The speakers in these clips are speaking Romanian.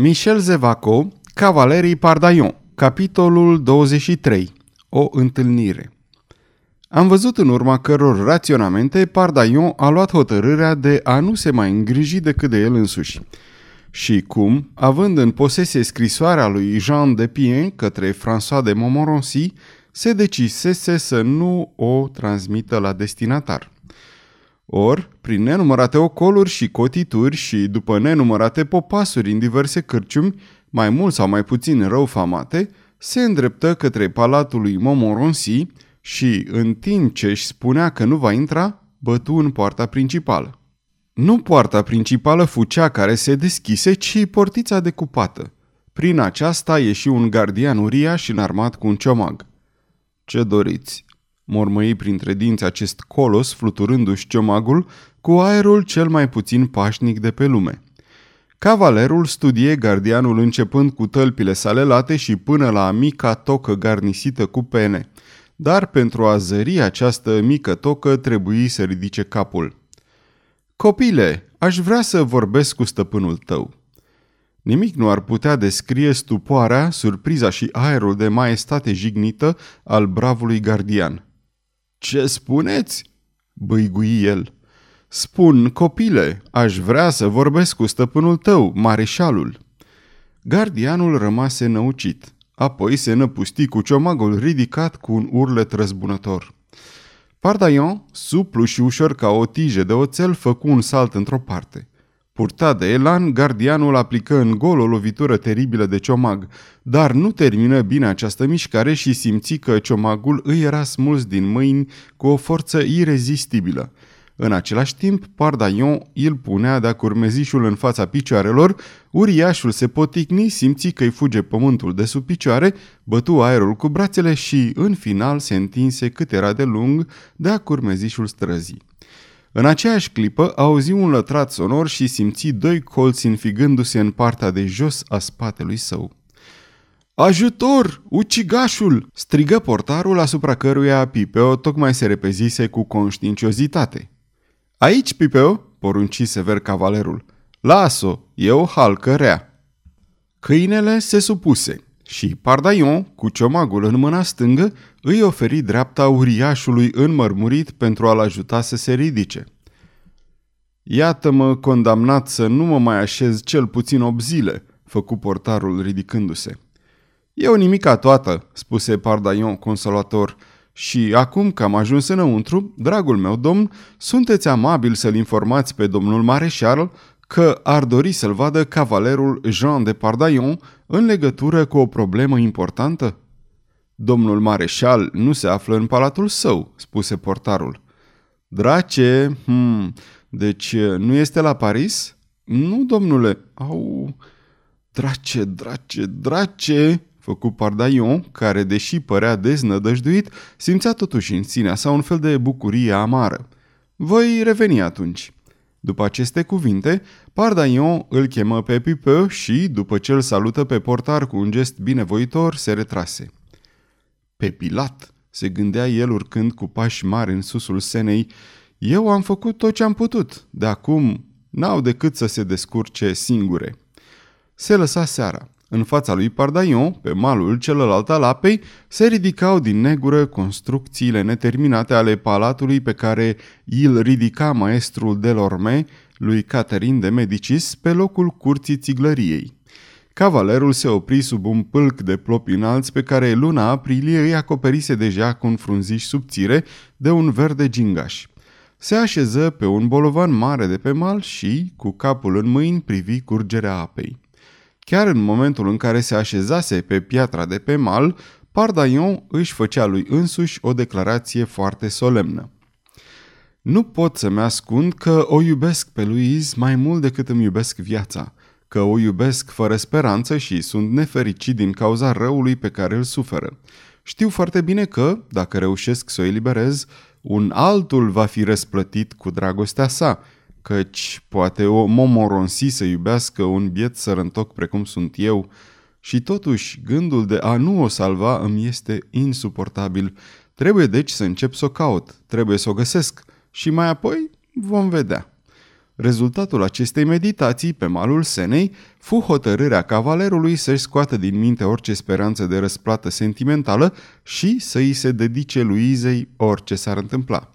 Michel Zevaco, Cavalerii Pardaion, capitolul 23. O întâlnire. Am văzut în urma căror raționamente Pardaion a luat hotărârea de a nu se mai îngriji decât de el însuși. Și cum, având în posesie scrisoarea lui Jean de Pien către François de Montmorency, se decisese să nu o transmită la destinatar. Or, prin nenumărate ocoluri și cotituri și după nenumărate popasuri în diverse cârciumi, mai mult sau mai puțin rău famate, se îndreptă către palatul lui Montmorency și, în timp ce își spunea că nu va intra, bătu în poarta principală. Nu poarta principală fu cea care se deschise, ci portița decupată. Prin aceasta ieși un gardian uriaș înarmat cu un ciomag. Ce doriți?" Mormăi printre dinți acest colos fluturându-și ciomagul cu aerul cel mai puțin pașnic de pe lume. Cavalerul studie gardianul începând cu tălpile sale late și până la mica tocă garnisită cu pene, dar pentru a zări această mică tocă trebuie să ridice capul. Copile, aș vrea să vorbesc cu stăpânul tău. Nimic nu ar putea descrie stupoarea, surpriza și aerul de maestate jignită al bravului gardian. Ce spuneți?" băigui el. Spun, copile, aș vrea să vorbesc cu stăpânul tău, mareșalul." Gardianul rămase năucit. Apoi se năpusti cu ciomagul ridicat cu un urlet răzbunător. Pardaion, suplu și ușor ca o tijă de oțel, făcu un salt într-o parte. Purtat de elan, gardianul aplică în gol o lovitură teribilă de ciomag, dar nu termină bine această mișcare și simți că ciomagul îi era smuls din mâini cu o forță irezistibilă. În același timp, Pardaion îl punea de-a curmezișul în fața picioarelor, uriașul se poticni, simți că îi fuge pământul de sub picioare, bătu aerul cu brațele și, în final, se întinse cât era de lung de-a curmezișul străzii. În aceeași clipă auzi un lătrat sonor și simți doi colți înfigându-se în partea de jos a spatelui său. Ajutor! Ucigașul!" strigă portarul asupra căruia Pipeo tocmai se repezise cu conștiinciozitate. Aici, Pipeo!" porunci sever cavalerul. Las-o, e o halcă rea." Câinele se supuse și Pardaion, cu ciomagul în mâna stângă, îi oferi dreapta uriașului înmărmurit pentru a-l ajuta să se ridice. Iată-mă condamnat să nu mă mai așez cel puțin 8 zile, făcu portarul ridicându-se. Eu nimica toată, spuse Pardaion consolator, și acum că am ajuns înăuntru, dragul meu domn, sunteți amabil să-l informați pe domnul mareșal că ar dori să-l vadă cavalerul Jean de Pardaion în legătură cu o problemă importantă? Domnul mareșal nu se află în palatul său, spuse portarul. Drace, hmm, deci nu este la Paris? Nu, domnule. Au, drace, drace, drace, făcu Pardaion, care, deși părea deznădăjduit, simțea totuși în sinea sa un fel de bucurie amară. Voi reveni atunci. După aceste cuvinte, Pardaion îl chemă pe Pipeu și, după ce îl salută pe portar cu un gest binevoitor, se retrase. Pe Pilat, se gândea el urcând cu pași mari în susul senei, eu am făcut tot ce am putut, de acum n-au decât să se descurce singure. Se lăsa seara. În fața lui Pardaion, pe malul celălalt al apei, se ridicau din negură construcțiile neterminate ale palatului pe care îl ridica maestrul Delorme, lui Caterin de Medicis, pe locul curții țiglăriei. Cavalerul se opri sub un pâlc de plopi înalți pe care luna aprilie îi acoperise deja cu un frunziș subțire de un verde gingaș. Se așeză pe un bolovan mare de pe mal și, cu capul în mâini, privi curgerea apei. Chiar în momentul în care se așezase pe piatra de pe mal, Pardaion își făcea lui însuși o declarație foarte solemnă. Nu pot să-mi ascund că o iubesc pe Louise mai mult decât îmi iubesc viața, că o iubesc fără speranță și sunt nefericit din cauza răului pe care îl suferă. Știu foarte bine că, dacă reușesc să o eliberez, un altul va fi răsplătit cu dragostea sa căci poate o momoronsi să iubească un biet sărăntoc precum sunt eu, și totuși gândul de a nu o salva îmi este insuportabil. Trebuie deci să încep să o caut, trebuie să o găsesc și mai apoi vom vedea. Rezultatul acestei meditații pe malul Senei fu hotărârea cavalerului să-și scoată din minte orice speranță de răsplată sentimentală și să îi se dedice Luizei orice s-ar întâmpla.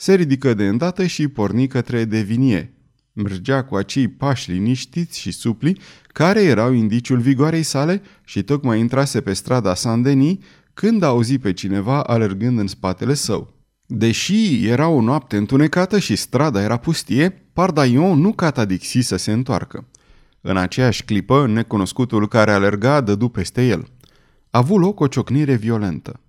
Se ridică de îndată și porni către Devinie. Mergea cu acei pași liniștiți și supli, care erau indiciul vigoarei sale și tocmai intrase pe strada Saint-Denis, când auzi pe cineva alergând în spatele său. Deși era o noapte întunecată și strada era pustie, Pardaion nu catadixi să se întoarcă. În aceeași clipă, necunoscutul care alerga dădu peste el. A avut loc o ciocnire violentă.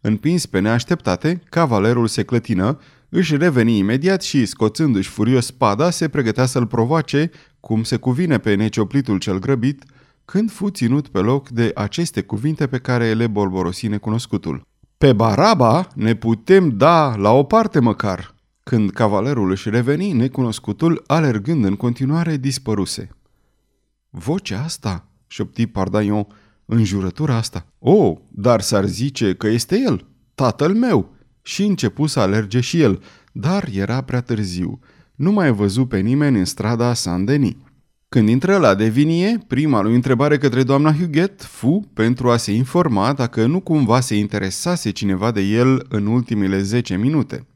Împins pe neașteptate, cavalerul se clătină, își reveni imediat și, scoțându-și furios spada, se pregătea să-l provoace, cum se cuvine pe necioplitul cel grăbit, când fu ținut pe loc de aceste cuvinte pe care le bolborosi necunoscutul. Pe Baraba ne putem da la o parte măcar. Când cavalerul își reveni, necunoscutul, alergând în continuare, dispăruse. Vocea asta, șopti Pardaion, înjurătura asta. O, oh, dar s-ar zice că este el, tatăl meu. Și începu să alerge și el, dar era prea târziu. Nu mai văzu pe nimeni în strada Saint-Denis. Când intră la Devinie, prima lui întrebare către doamna Huguet fu pentru a se informa dacă nu cumva se interesase cineva de el în ultimele 10 minute.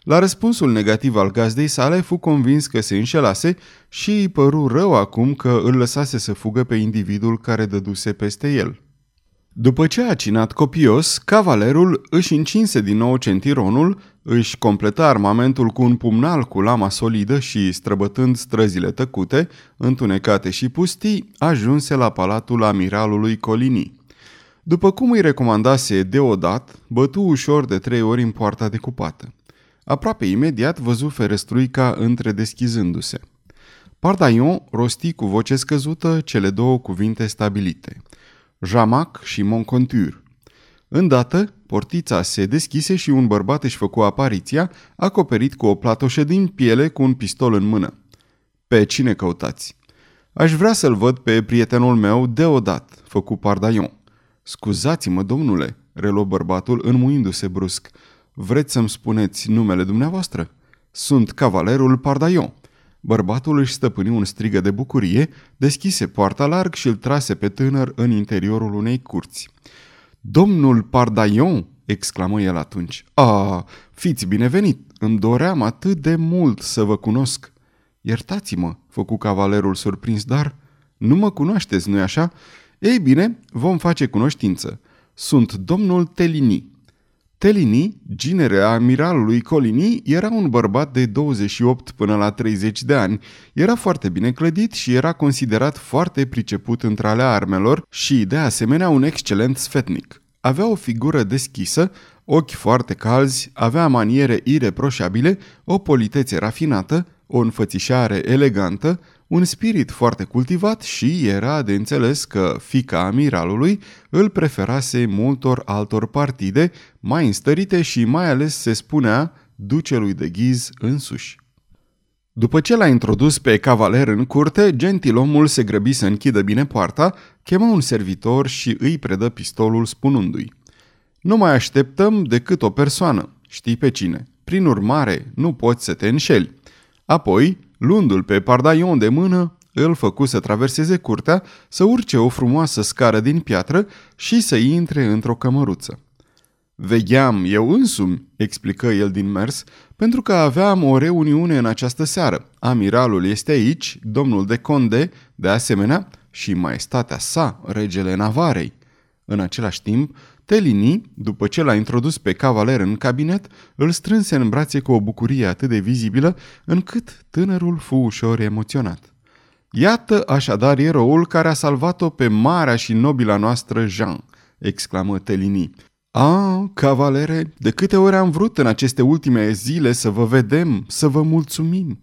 La răspunsul negativ al gazdei sale, fu convins că se înșelase și îi păru rău acum că îl lăsase să fugă pe individul care dăduse peste el. După ce a cinat copios, cavalerul își încinse din nou centironul, își completă armamentul cu un pumnal cu lama solidă și, străbătând străzile tăcute, întunecate și pustii, ajunse la palatul amiralului Colini. După cum îi recomandase deodat, bătu ușor de trei ori în poarta decupată. Aproape imediat văzu ferestruica între deschizându-se. Pardaion rosti cu voce scăzută cele două cuvinte stabilite – Jamac și Moncontur. Îndată, portița se deschise și un bărbat își făcu apariția, acoperit cu o platoșă din piele cu un pistol în mână. Pe cine căutați? Aș vrea să-l văd pe prietenul meu deodat, făcu Pardaion. Scuzați-mă, domnule, reluă bărbatul înmuindu-se brusc. Vreți să-mi spuneți numele dumneavoastră? Sunt cavalerul Pardaion. Bărbatul își stăpâni un strigă de bucurie, deschise poarta larg și îl trase pe tânăr în interiorul unei curți. Domnul Pardaion!" exclamă el atunci. A, fiți binevenit! Îmi doream atât de mult să vă cunosc!" Iertați-mă!" făcu cavalerul surprins, dar nu mă cunoașteți, nu-i așa? Ei bine, vom face cunoștință. Sunt domnul Telini. Telini, ginere amiralului Colini, era un bărbat de 28 până la 30 de ani. Era foarte bine clădit și era considerat foarte priceput între ale armelor și, de asemenea, un excelent sfetnic. Avea o figură deschisă, ochi foarte calzi, avea maniere ireproșabile, o politețe rafinată, o înfățișare elegantă, un spirit foarte cultivat și era de înțeles că fica amiralului îl preferase multor altor partide mai înstărite și mai ales se spunea ducelui de ghiz însuși. După ce l-a introdus pe cavaler în curte, gentilomul se grăbi să închidă bine poarta, chemă un servitor și îi predă pistolul spunându-i Nu mai așteptăm decât o persoană, știi pe cine. Prin urmare, nu poți să te înșeli. Apoi, luându-l pe Pardaion de mână, îl făcu să traverseze curtea, să urce o frumoasă scară din piatră și să intre într-o cămăruță. Vegheam eu însumi, explică el din mers, pentru că aveam o reuniune în această seară. Amiralul este aici, domnul de Conde, de asemenea, și maestatea sa, regele Navarei. În același timp, Telini, după ce l-a introdus pe cavaler în cabinet, îl strânse în brațe cu o bucurie atât de vizibilă, încât tânărul fu ușor emoționat. Iată așadar eroul care a salvat-o pe marea și nobila noastră Jean, exclamă Telini. A, cavalere, de câte ori am vrut în aceste ultime zile să vă vedem, să vă mulțumim.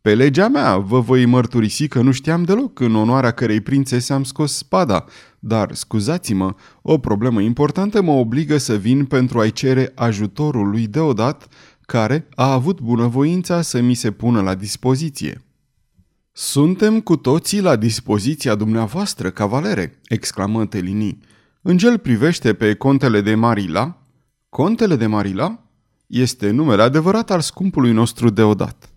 Pe legea mea vă voi mărturisi că nu știam deloc în onoarea cărei prințese am scos spada, dar, scuzați-mă, o problemă importantă mă obligă să vin pentru a-i cere ajutorul lui Deodat, care a avut bunăvoința să mi se pună la dispoziție. Suntem cu toții la dispoziția dumneavoastră, cavalere, exclamă Telini. În cel privește pe contele de Marila, contele de Marila este numele adevărat al scumpului nostru Deodat.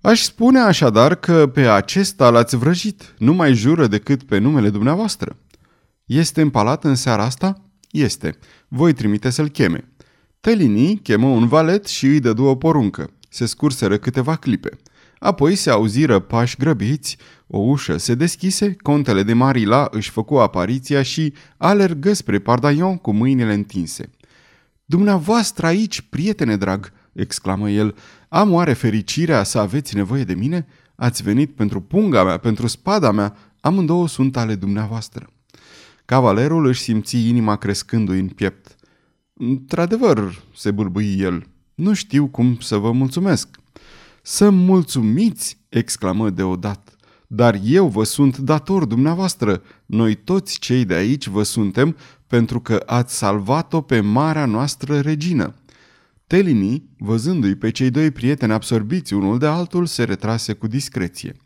Aș spune așadar că pe acesta l-ați vrăjit, nu mai jură decât pe numele dumneavoastră. Este împalat în seara asta? Este. Voi trimite să-l cheme. Telini chemă un valet și îi dădu o poruncă. Se scurseră câteva clipe. Apoi se auziră pași grăbiți, o ușă se deschise, contele de Marila își făcu apariția și alergă spre Pardaion cu mâinile întinse. Dumneavoastră aici, prietene drag!" exclamă el. Am oare fericirea să aveți nevoie de mine? Ați venit pentru punga mea, pentru spada mea, amândouă sunt ale dumneavoastră." Cavalerul își simți inima crescându-i în piept. Într-adevăr, se bâlbâi el, nu știu cum să vă mulțumesc. Să mulțumiți, exclamă deodată. Dar eu vă sunt dator dumneavoastră. Noi toți cei de aici vă suntem pentru că ați salvat-o pe marea noastră regină. Telini, văzându-i pe cei doi prieteni absorbiți unul de altul, se retrase cu discreție.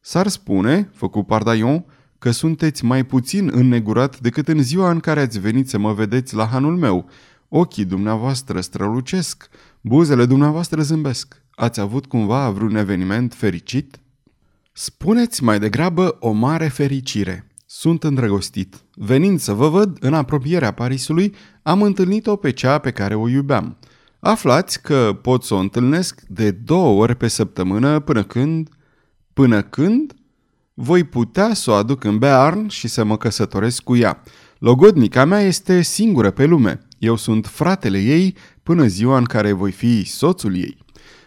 S-ar spune, făcu Pardaion, că sunteți mai puțin înnegurat decât în ziua în care ați venit să mă vedeți la hanul meu. Ochii dumneavoastră strălucesc, buzele dumneavoastră zâmbesc. Ați avut cumva vreun eveniment fericit? Spuneți mai degrabă o mare fericire. Sunt îndrăgostit. Venind să vă văd în apropierea Parisului, am întâlnit-o pe cea pe care o iubeam. Aflați că pot să o întâlnesc de două ori pe săptămână până când... Până când? Voi putea să o aduc în Bearn și să mă căsătoresc cu ea. Logodnica mea este singură pe lume. Eu sunt fratele ei până ziua în care voi fi soțul ei.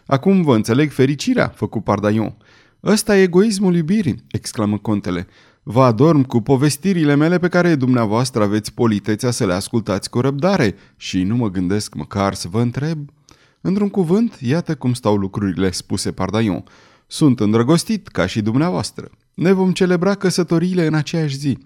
Acum vă înțeleg fericirea, făcu Pardaion. Ăsta e egoismul iubirii, exclamă contele. Vă adorm cu povestirile mele pe care dumneavoastră aveți politețea să le ascultați cu răbdare și nu mă gândesc măcar să vă întreb. Într-un cuvânt, iată cum stau lucrurile, spuse Pardaion. Sunt îndrăgostit, ca și dumneavoastră. Ne vom celebra căsătoriile în aceeași zi.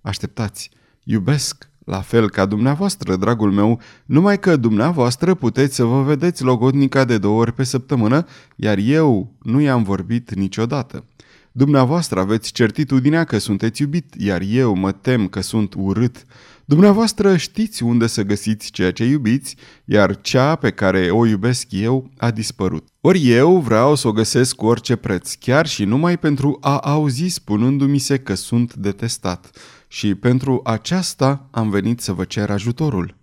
Așteptați, iubesc, la fel ca dumneavoastră, dragul meu, numai că dumneavoastră puteți să vă vedeți logodnica de două ori pe săptămână, iar eu nu i-am vorbit niciodată. Dumneavoastră aveți certitudinea că sunteți iubit, iar eu mă tem că sunt urât. Dumneavoastră știți unde să găsiți ceea ce iubiți, iar cea pe care o iubesc eu a dispărut. Ori eu vreau să o găsesc cu orice preț, chiar și numai pentru a auzi spunându-mi se că sunt detestat. Și pentru aceasta am venit să vă cer ajutorul.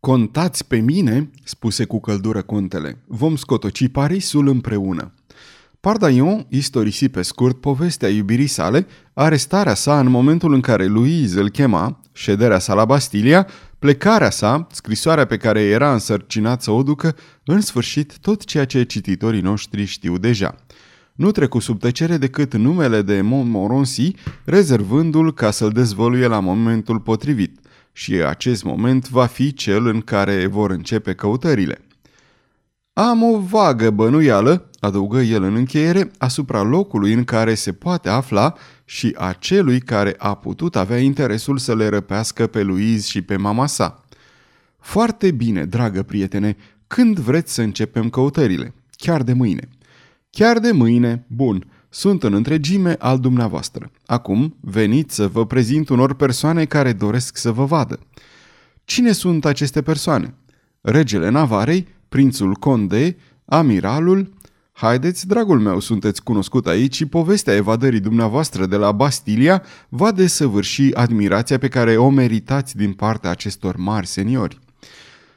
Contați pe mine, spuse cu căldură contele. Vom scotoci Parisul împreună. Pardaion istorisi pe scurt povestea iubirii sale, arestarea sa în momentul în care Louise îl chema, șederea sa la Bastilia, plecarea sa, scrisoarea pe care era însărcinat să o ducă, în sfârșit tot ceea ce cititorii noștri știu deja. Nu trecu sub tăcere decât numele de Montmorency, rezervându-l ca să-l dezvăluie la momentul potrivit. Și acest moment va fi cel în care vor începe căutările. Am o vagă bănuială, adăugă el în încheiere, asupra locului în care se poate afla și a celui care a putut avea interesul să le răpească pe Louise și pe mama sa. Foarte bine, dragă prietene, când vreți să începem căutările? Chiar de mâine. Chiar de mâine, bun, sunt în întregime al dumneavoastră. Acum veniți să vă prezint unor persoane care doresc să vă vadă. Cine sunt aceste persoane? Regele Navarei, prințul Conde, amiralul... Haideți, dragul meu, sunteți cunoscut aici și povestea evadării dumneavoastră de la Bastilia va desăvârși admirația pe care o meritați din partea acestor mari seniori.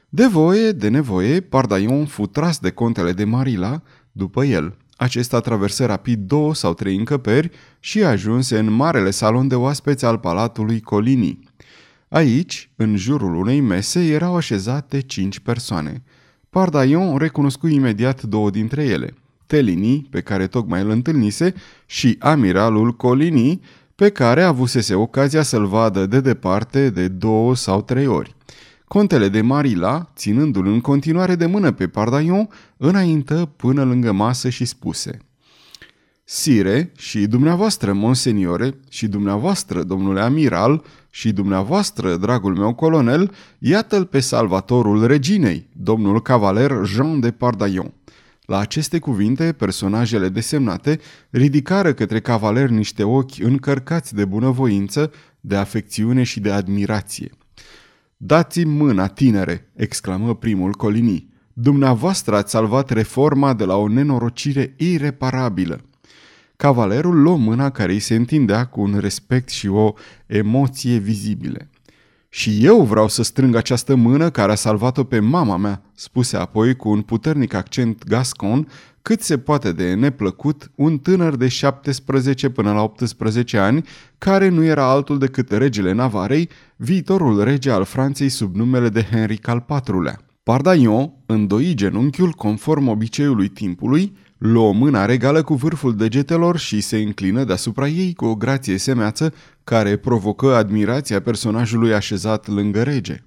De voie, de nevoie, Pardaion fu tras de contele de Marila după el. Acesta traversă rapid două sau trei încăperi și ajunse în marele salon de oaspeți al palatului Colini. Aici, în jurul unei mese, erau așezate cinci persoane. Pardaion recunoscu imediat două dintre ele, Telini, pe care tocmai îl întâlnise, și amiralul Colini, pe care avusese ocazia să-l vadă de departe de două sau trei ori. Contele de Marila, ținându-l în continuare de mână pe Pardaion, înaintă până lângă masă și spuse Sire și dumneavoastră, monseniore, și dumneavoastră, domnule amiral, și dumneavoastră, dragul meu colonel, iată-l pe salvatorul reginei, domnul cavaler Jean de Pardaion. La aceste cuvinte, personajele desemnate ridicară către cavaler niște ochi încărcați de bunăvoință, de afecțiune și de admirație. Dați-mi mâna, tinere!" exclamă primul Colini. Dumneavoastră ați salvat reforma de la o nenorocire ireparabilă. Cavalerul luă mâna care îi se întindea cu un respect și o emoție vizibile. Și eu vreau să strâng această mână care a salvat-o pe mama mea, spuse apoi cu un puternic accent gascon, cât se poate de neplăcut, un tânăr de 17 până la 18 ani, care nu era altul decât regele Navarei, viitorul rege al Franței sub numele de Henric al IV-lea. Pardaion îndoi genunchiul conform obiceiului timpului, luă mâna regală cu vârful degetelor și se înclină deasupra ei cu o grație semeață care provocă admirația personajului așezat lângă rege.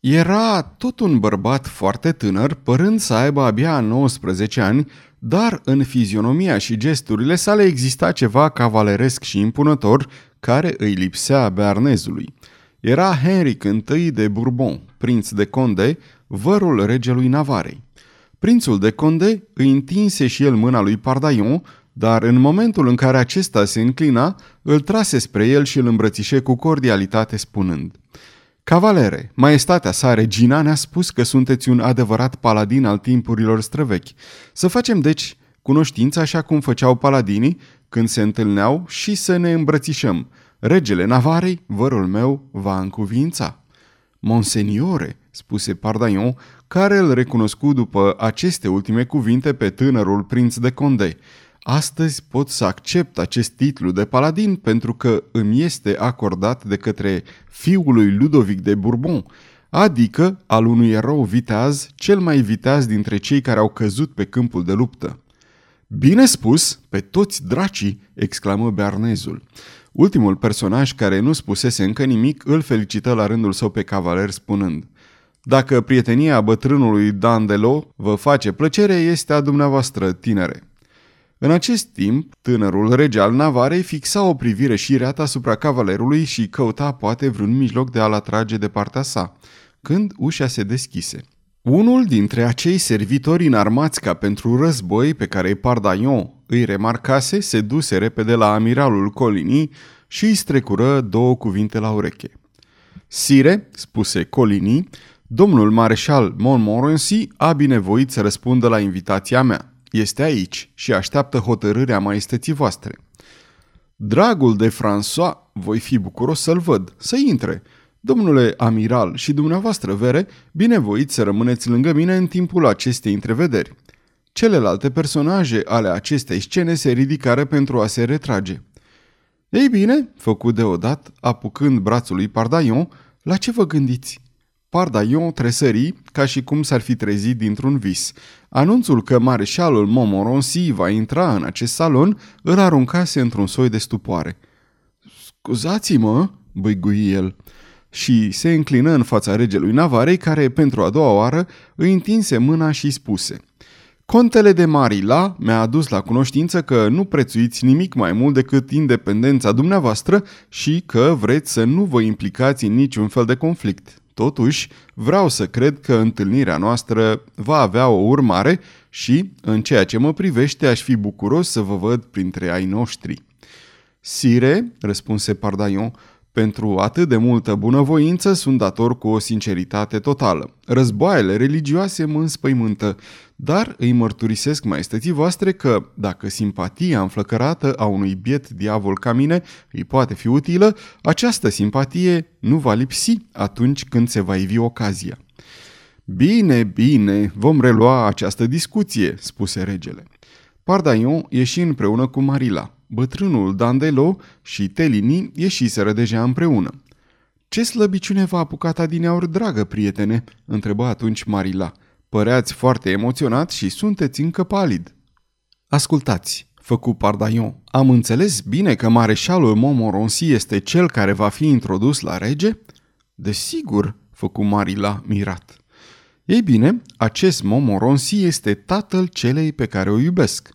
Era tot un bărbat foarte tânăr, părând să aibă abia 19 ani, dar în fizionomia și gesturile sale exista ceva cavaleresc și impunător care îi lipsea bearnezului. Era Henric I de Bourbon, prinț de Conde, vărul regelui Navarei. Prințul de Conde îi întinse și el mâna lui Pardaion, dar în momentul în care acesta se înclina, îl trase spre el și îl îmbrățișe cu cordialitate spunând Cavalere, maestatea sa, regina, ne-a spus că sunteți un adevărat paladin al timpurilor străvechi. Să facem, deci, cunoștință așa cum făceau paladinii când se întâlneau și să ne îmbrățișăm. Regele Navarei, vărul meu, va încuvința. Monseniore, spuse Pardaion, care îl recunoscu după aceste ultime cuvinte pe tânărul prinț de Conde. Astăzi pot să accept acest titlu de paladin pentru că îmi este acordat de către fiul lui Ludovic de Bourbon, adică al unui erou viteaz, cel mai viteaz dintre cei care au căzut pe câmpul de luptă. Bine spus, pe toți dracii, exclamă Bearnezul. Ultimul personaj care nu spusese încă nimic îl felicită la rândul său pe cavaler spunând Dacă prietenia bătrânului Dandelo vă face plăcere, este a dumneavoastră, tinere. În acest timp, tânărul rege al Navarei fixa o privire șireată asupra cavalerului și căuta poate vreun mijloc de a-l atrage de partea sa, când ușa se deschise. Unul dintre acei servitori înarmați ca pentru război pe care Pardaion îi remarcase, se duse repede la amiralul Colini și îi strecură două cuvinte la ureche. Sire, spuse Colini, domnul mareșal Montmorency a binevoit să răspundă la invitația mea. Este aici și așteaptă hotărârea maestății voastre. Dragul de François, voi fi bucuros să-l văd, să intre. Domnule amiral și dumneavoastră, Vere, binevoiți să rămâneți lângă mine în timpul acestei întrevederi. Celelalte personaje ale acestei scene se ridicară pentru a se retrage. Ei bine, făcu deodat, apucând brațul lui Pardaion, la ce vă gândiți? Pardaion tresări ca și cum s-ar fi trezit dintr-un vis. Anunțul că mareșalul Montmorency va intra în acest salon îl aruncase într-un soi de stupoare. Scuzați-mă, băigui el, și se înclină în fața regelui Navarei, care, pentru a doua oară, îi întinse mâna și spuse – Contele de Marila mi-a adus la cunoștință că nu prețuiți nimic mai mult decât independența dumneavoastră și că vreți să nu vă implicați în niciun fel de conflict. Totuși, vreau să cred că întâlnirea noastră va avea o urmare și, în ceea ce mă privește, aș fi bucuros să vă văd printre ai noștri. Sire, răspunse Pardaion, pentru atât de multă bunăvoință sunt dator cu o sinceritate totală. Războaiele religioase mă înspăimântă, dar îi mărturisesc maestății voastre că, dacă simpatia înflăcărată a unui biet diavol ca mine îi poate fi utilă, această simpatie nu va lipsi atunci când se va ivi ocazia. Bine, bine, vom relua această discuție, spuse regele. Pardaion ieși împreună cu Marila. Bătrânul Dandelo și Telini ieșiseră deja împreună. Ce slăbiciune v-a apucat adineauri, dragă prietene?" întrebă atunci Marila. Păreați foarte emoționat și sunteți încă palid." Ascultați, făcu Pardaion. Am înțeles bine că mareșalul Montmorency este cel care va fi introdus la rege?" Desigur, făcu Marila mirat. Ei bine, acest Montmorency este tatăl celei pe care o iubesc.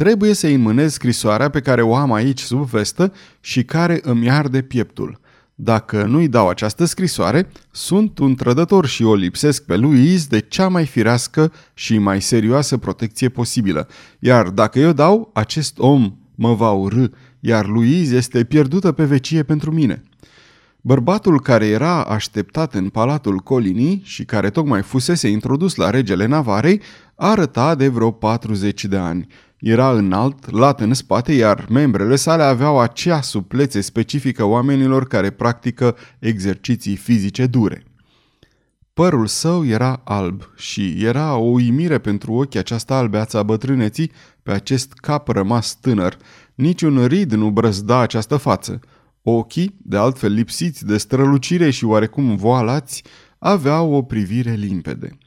Trebuie să-i înmânez scrisoarea pe care o am aici sub vestă și care îmi arde pieptul. Dacă nu-i dau această scrisoare, sunt un trădător și o lipsesc pe Louise de cea mai firească și mai serioasă protecție posibilă. Iar dacă eu dau, acest om mă va urâ, iar Louise este pierdută pe vecie pentru mine. Bărbatul care era așteptat în palatul Colinii și care tocmai fusese introdus la regele Navarei arăta de vreo 40 de ani. Era înalt, lat în spate, iar membrele sale aveau acea suplețe specifică oamenilor care practică exerciții fizice dure. Părul său era alb și era o uimire pentru ochii această albeață a bătrâneții pe acest cap rămas tânăr. Niciun rid nu brăzda această față. Ochii, de altfel lipsiți de strălucire și oarecum voalați, aveau o privire limpede.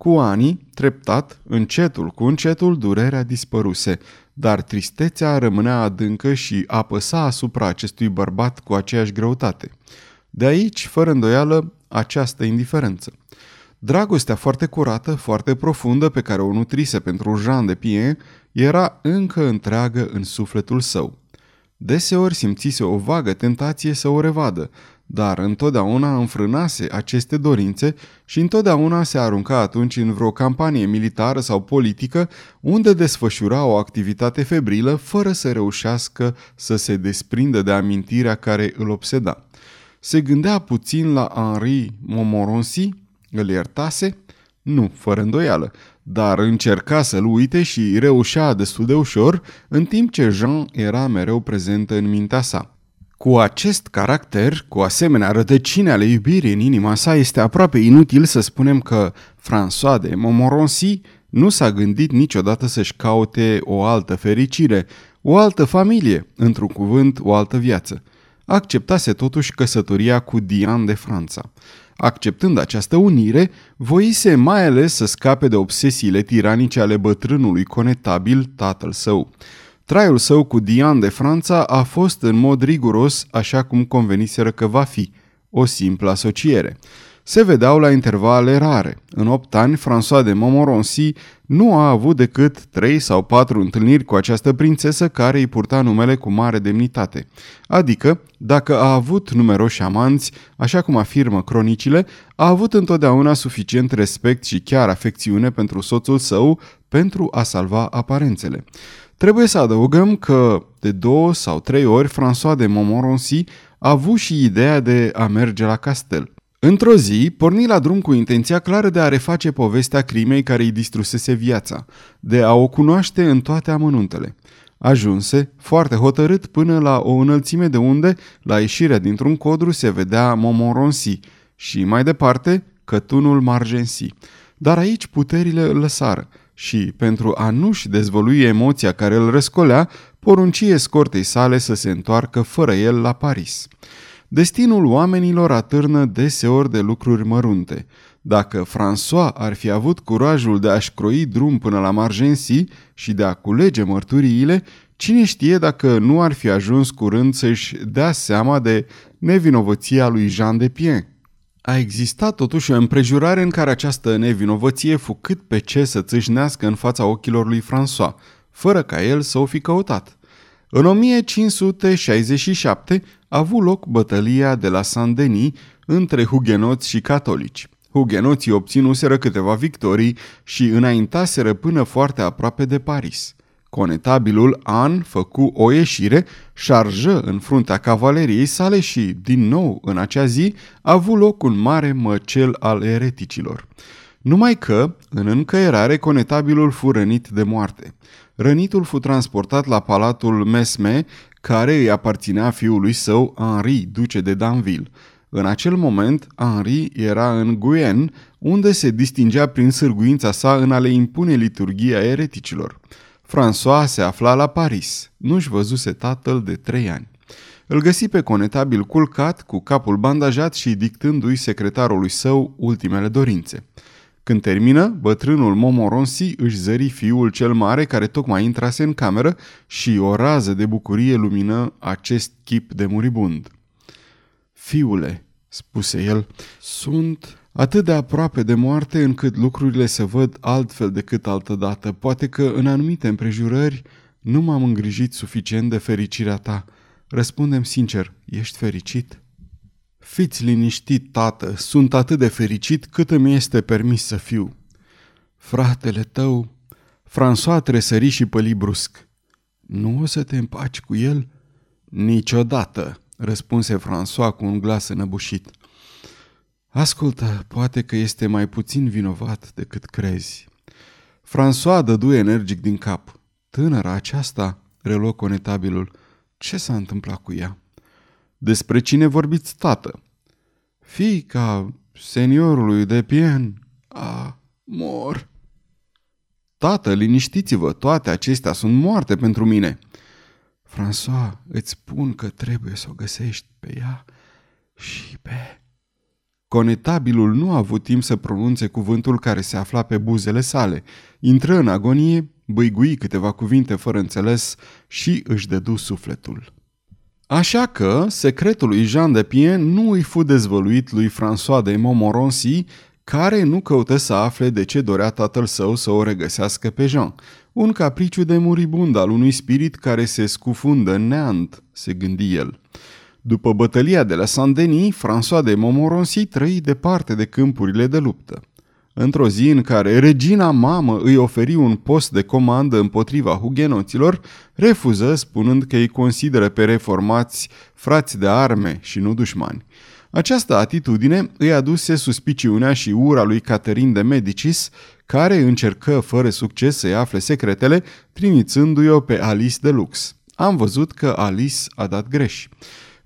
Cu anii, treptat, încetul cu încetul, durerea dispăruse, dar tristețea rămânea adâncă și apăsa asupra acestui bărbat cu aceeași greutate. De aici, fără îndoială, această indiferență. Dragostea foarte curată, foarte profundă pe care o nutrise pentru Jean de Pien era încă întreagă în sufletul său. Deseori simțise o vagă tentație să o revadă, dar întotdeauna înfrânase aceste dorințe și întotdeauna se arunca atunci în vreo campanie militară sau politică unde desfășura o activitate febrilă fără să reușească să se desprindă de amintirea care îl obseda. Se gândea puțin la Henri Montmorency, îl iertase? Nu, fără îndoială, dar încerca să-l uite și reușea destul de ușor, în timp ce Jean era mereu prezentă în mintea sa. Cu acest caracter, cu asemenea rădăcine ale iubirii în inima sa, este aproape inutil să spunem că François de Montmorency nu s-a gândit niciodată să-și caute o altă fericire, o altă familie, într-un cuvânt, o altă viață. Acceptase totuși căsătoria cu Diane de Franța. Acceptând această unire, voise mai ales să scape de obsesiile tiranice ale bătrânului conetabil, tatăl său. Traiul său cu Diane de Franța a fost în mod riguros așa cum conveniseră că va fi, o simplă asociere. Se vedeau la intervale rare. În opt ani, François de Montmorency nu a avut decât trei sau patru întâlniri cu această prințesă care îi purta numele cu mare demnitate. Adică, dacă a avut numeroși amanți, așa cum afirmă cronicile, a avut întotdeauna suficient respect și chiar afecțiune pentru soțul său pentru a salva aparențele. Trebuie să adăugăm că de două sau trei ori François de Montmorency a avut și ideea de a merge la castel. Într-o zi, porni la drum cu intenția clară de a reface povestea crimei care îi distrusese viața, de a o cunoaște în toate amănuntele. Ajunse, foarte hotărât, până la o înălțime de unde, la ieșirea dintr-un codru, se vedea Montmorency și, mai departe, cătunul Margency. Dar aici puterile îl lăsară și, pentru a nu-și dezvălui emoția care îl răscolea, porunci escortei sale să se întoarcă fără el la Paris. Destinul oamenilor atârnă deseori de lucruri mărunte. Dacă François ar fi avut curajul de a-și croi drum până la Margency și de a culege mărturiile, cine știe dacă nu ar fi ajuns curând să-și dea seama de nevinovăția lui Jean de Pien. A existat totuși o împrejurare în care această nevinovăție fu cât pe ce să țâșnească în fața ochilor lui François, fără ca el să o fi căutat. În 1567 a avut loc bătălia de la Saint-Denis între hugenoți și catolici. Hugenoții obținuseră câteva victorii și înaintaseră până foarte aproape de Paris. Conetabilul An făcu o ieșire, șarjă în fruntea cavaleriei sale și, din nou în acea zi, a avut loc un mare măcel al ereticilor. Numai că, în încăierare, conetabilul fu rănit de moarte. Rănitul fu transportat la palatul Mesme, care îi aparținea fiului său, Henri, duce de Danville. În acel moment, Henri era în Guyenne, unde se distingea prin sârguința sa în a le impune liturgia ereticilor. François se afla la Paris. Nu-și văzuse tatăl de trei ani. Îl găsi pe conetabil culcat, cu capul bandajat și dictându-i secretarului său ultimele dorințe. Când termină, bătrânul Momoronsi își zări fiul cel mare care tocmai intrase în cameră și o rază de bucurie lumină acest chip de muribund. Fiule, spuse el, sunt atât de aproape de moarte încât lucrurile se văd altfel decât altădată. Poate că în anumite împrejurări nu m-am îngrijit suficient de fericirea ta. Răspundem sincer, ești fericit? Fiți liniștit, tată, sunt atât de fericit cât îmi este permis să fiu. Fratele tău, François tresări și păli brusc. Nu o să te împaci cu el? Niciodată, răspunse François cu un glas înăbușit. Ascultă, poate că este mai puțin vinovat decât crezi. François dădu energic din cap. Tânăra aceasta, reluă conetabilul, ce s-a întâmplat cu ea? Despre cine vorbiți, tată? Fica seniorului de pien. A, mor. Tată, liniștiți-vă, toate acestea sunt moarte pentru mine. François, îți spun că trebuie să o găsești pe ea și pe... Conetabilul nu a avut timp să pronunțe cuvântul care se afla pe buzele sale. Intră în agonie, băigui câteva cuvinte fără înțeles și își dădu sufletul. Așa că secretul lui Jean de Pien nu îi fu dezvăluit lui François de Montmorency, care nu căută să afle de ce dorea tatăl său să o regăsească pe Jean. Un capriciu de muribund al unui spirit care se scufundă în neant, se gândi el. După bătălia de la Saint-Denis, François de Montmorency trăi departe de câmpurile de luptă. Într-o zi în care regina mamă îi oferi un post de comandă împotriva hugenoților, refuză spunând că îi consideră pe reformați frați de arme și nu dușmani. Această atitudine îi aduse suspiciunea și ura lui Caterin de Medicis, care încercă fără succes să-i afle secretele, trimițându-i-o pe Alice de Lux. Am văzut că Alice a dat greș.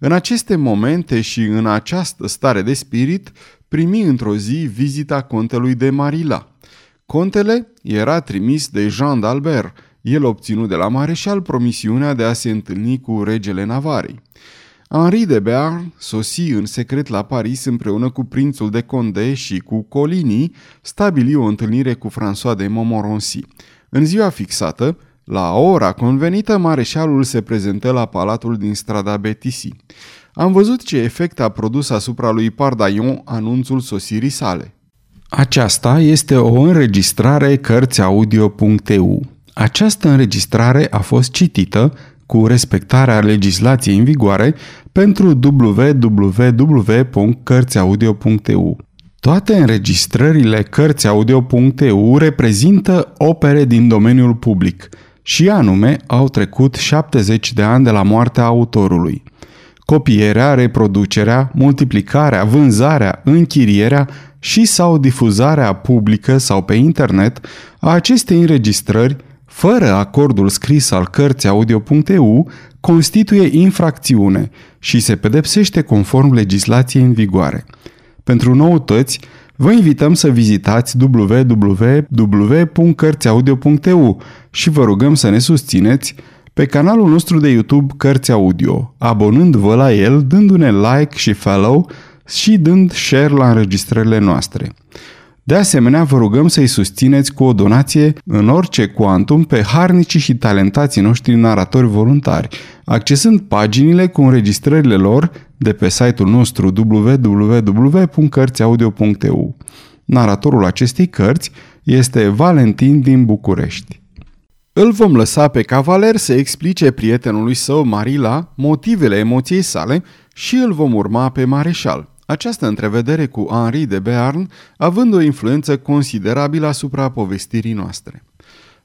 În aceste momente și în această stare de spirit, primi într-o zi vizita contelui de Marila. Contele era trimis de Jean d'Albert. El obținut de la mareșal promisiunea de a se întâlni cu regele Navarei. Henri de Béarn sosi în secret la Paris împreună cu prințul de Condé și cu Coligny, stabili o întâlnire cu François de Montmorency. În ziua fixată, la ora convenită, mareșalul se prezentă la palatul din strada Betisi. Am văzut ce efect a produs asupra lui Pardaion anunțul sosirii sale. Aceasta este o înregistrare Cărțiaudio.eu. Această înregistrare a fost citită cu respectarea legislației în vigoare pentru www.cărțiaudio.eu. Toate înregistrările Cărțiaudio.eu reprezintă opere din domeniul public și anume au trecut 70 de ani de la moartea autorului. Copierea, reproducerea, multiplicarea, vânzarea, închirierea și sau difuzarea publică sau pe internet a acestei înregistrări fără acordul scris al cărții audio.eu, constituie infracțiune și se pedepsește conform legislației în vigoare. Pentru noutăți, vă invităm să vizitați www.cărțiaudio.eu și vă rugăm să ne susțineți pe canalul nostru de YouTube Cărți Audio, abonând-vă la el, dându-ne like și follow și dând share la înregistrările noastre. De asemenea, vă rugăm să-i susțineți cu o donație în orice cuantum pe harnicii și talentații noștri naratori voluntari, accesând paginile cu înregistrările lor de pe site-ul nostru www.cărțiaudio.eu. Naratorul acestei cărți este Valentin din București. Îl vom lăsa pe cavaler să explice prietenului său Marila motivele emoției sale și îl vom urma pe mareșal. Această întrevedere cu Henri de Béarn având o influență considerabilă asupra povestirii noastre.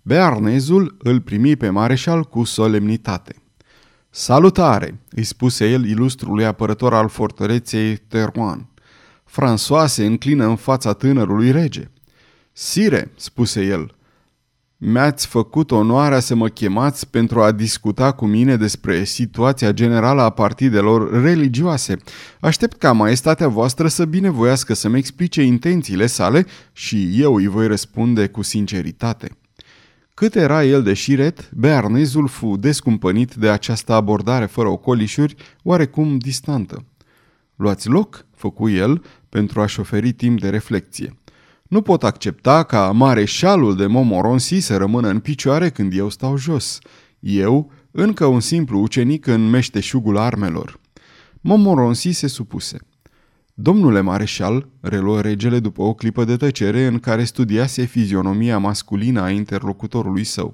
Bearnezul îl primi pe mareșal cu solemnitate. Salutare, îi spuse el ilustrului apărător al fortăreței Teruan. François se înclină în fața tânărului rege. Sire, spuse el, mi-ați făcut onoarea să mă chemați pentru a discuta cu mine despre situația generală a partidelor religioase. Aștept ca maestatea voastră să binevoiască să-mi explice intențiile sale și eu îi voi răspunde cu sinceritate. Cât era el de șiret, bearnezul fu descumpănit de această abordare fără ocolișuri, oarecum distantă. Luați loc, făcu el, pentru a-și oferi timp de reflexie. Nu pot accepta ca mareșalul de Momoronsi să rămână în picioare când eu stau jos. Eu, încă un simplu ucenic în meșteșugul armelor. Momoronsi se supuse. Domnule mareșal, reluă regele după o clipă de tăcere în care studiase fizionomia masculină a interlocutorului său.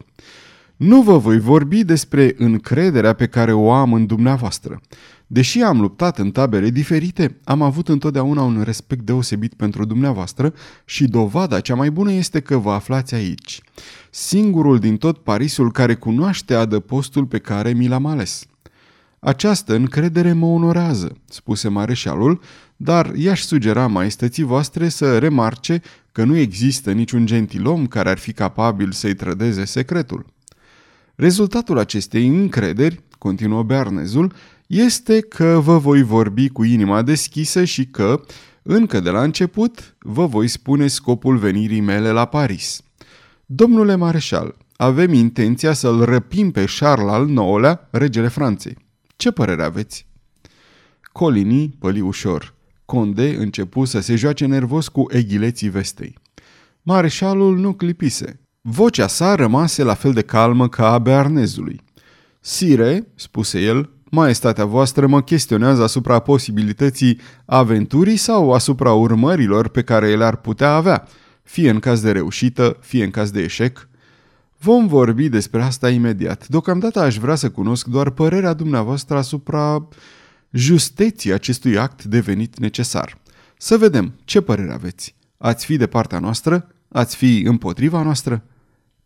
Nu vă voi vorbi despre încrederea pe care o am în dumneavoastră. Deși am luptat în tabere diferite, am avut întotdeauna un respect deosebit pentru dumneavoastră și dovada cea mai bună este că vă aflați aici. Singurul din tot Parisul care cunoaște adăpostul pe care mi l-am ales. Această încredere mă onorează, spuse mareșalul, dar i-aș sugera maestății voastre să remarce că nu există niciun gentilom care ar fi capabil să-i trădeze secretul. Rezultatul acestei încrederi, continuă Bearnezul, este că vă voi vorbi cu inima deschisă și că, încă de la început, vă voi spune scopul venirii mele la Paris. Domnule mareșal, avem intenția să-l răpim pe Charles al IX-lea, regele Franței. Ce părere aveți? Colinii păli ușor. Conde începu să se joace nervos cu eghileții vestei. Mareșalul nu clipise. Vocea sa rămase la fel de calmă ca a bearnezului. Sire, spuse el, maestatea voastră mă chestionează asupra posibilității aventurii sau asupra urmărilor pe care ele ar putea avea, fie în caz de reușită, fie în caz de eșec. Vom vorbi despre asta imediat. Deocamdată aș vrea să cunosc doar părerea dumneavoastră asupra justeții acestui act devenit necesar. Să vedem ce părere aveți. Ați fi de partea noastră? Ați fi împotriva noastră?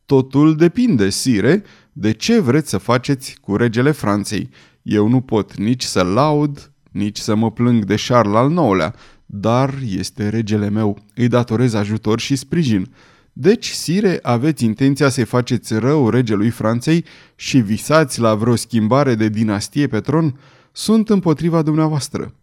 Totul depinde, sire, de ce vreți să faceți cu regele Franței. Eu nu pot nici să laud, nici să mă plâng de Charles al IX-lea, dar este regele meu, îi datorez ajutor și sprijin. Deci, sire, aveți intenția să-i faceți rău regelui Franței și visați la vreo schimbare de dinastie pe tron? Sunt împotriva dumneavoastră.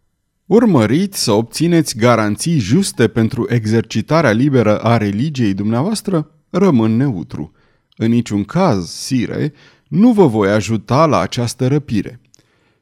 Urmăriți să obțineți garanții juste pentru exercitarea liberă a religiei dumneavoastră? Rămân neutru. În niciun caz, sire, nu vă voi ajuta la această răpire.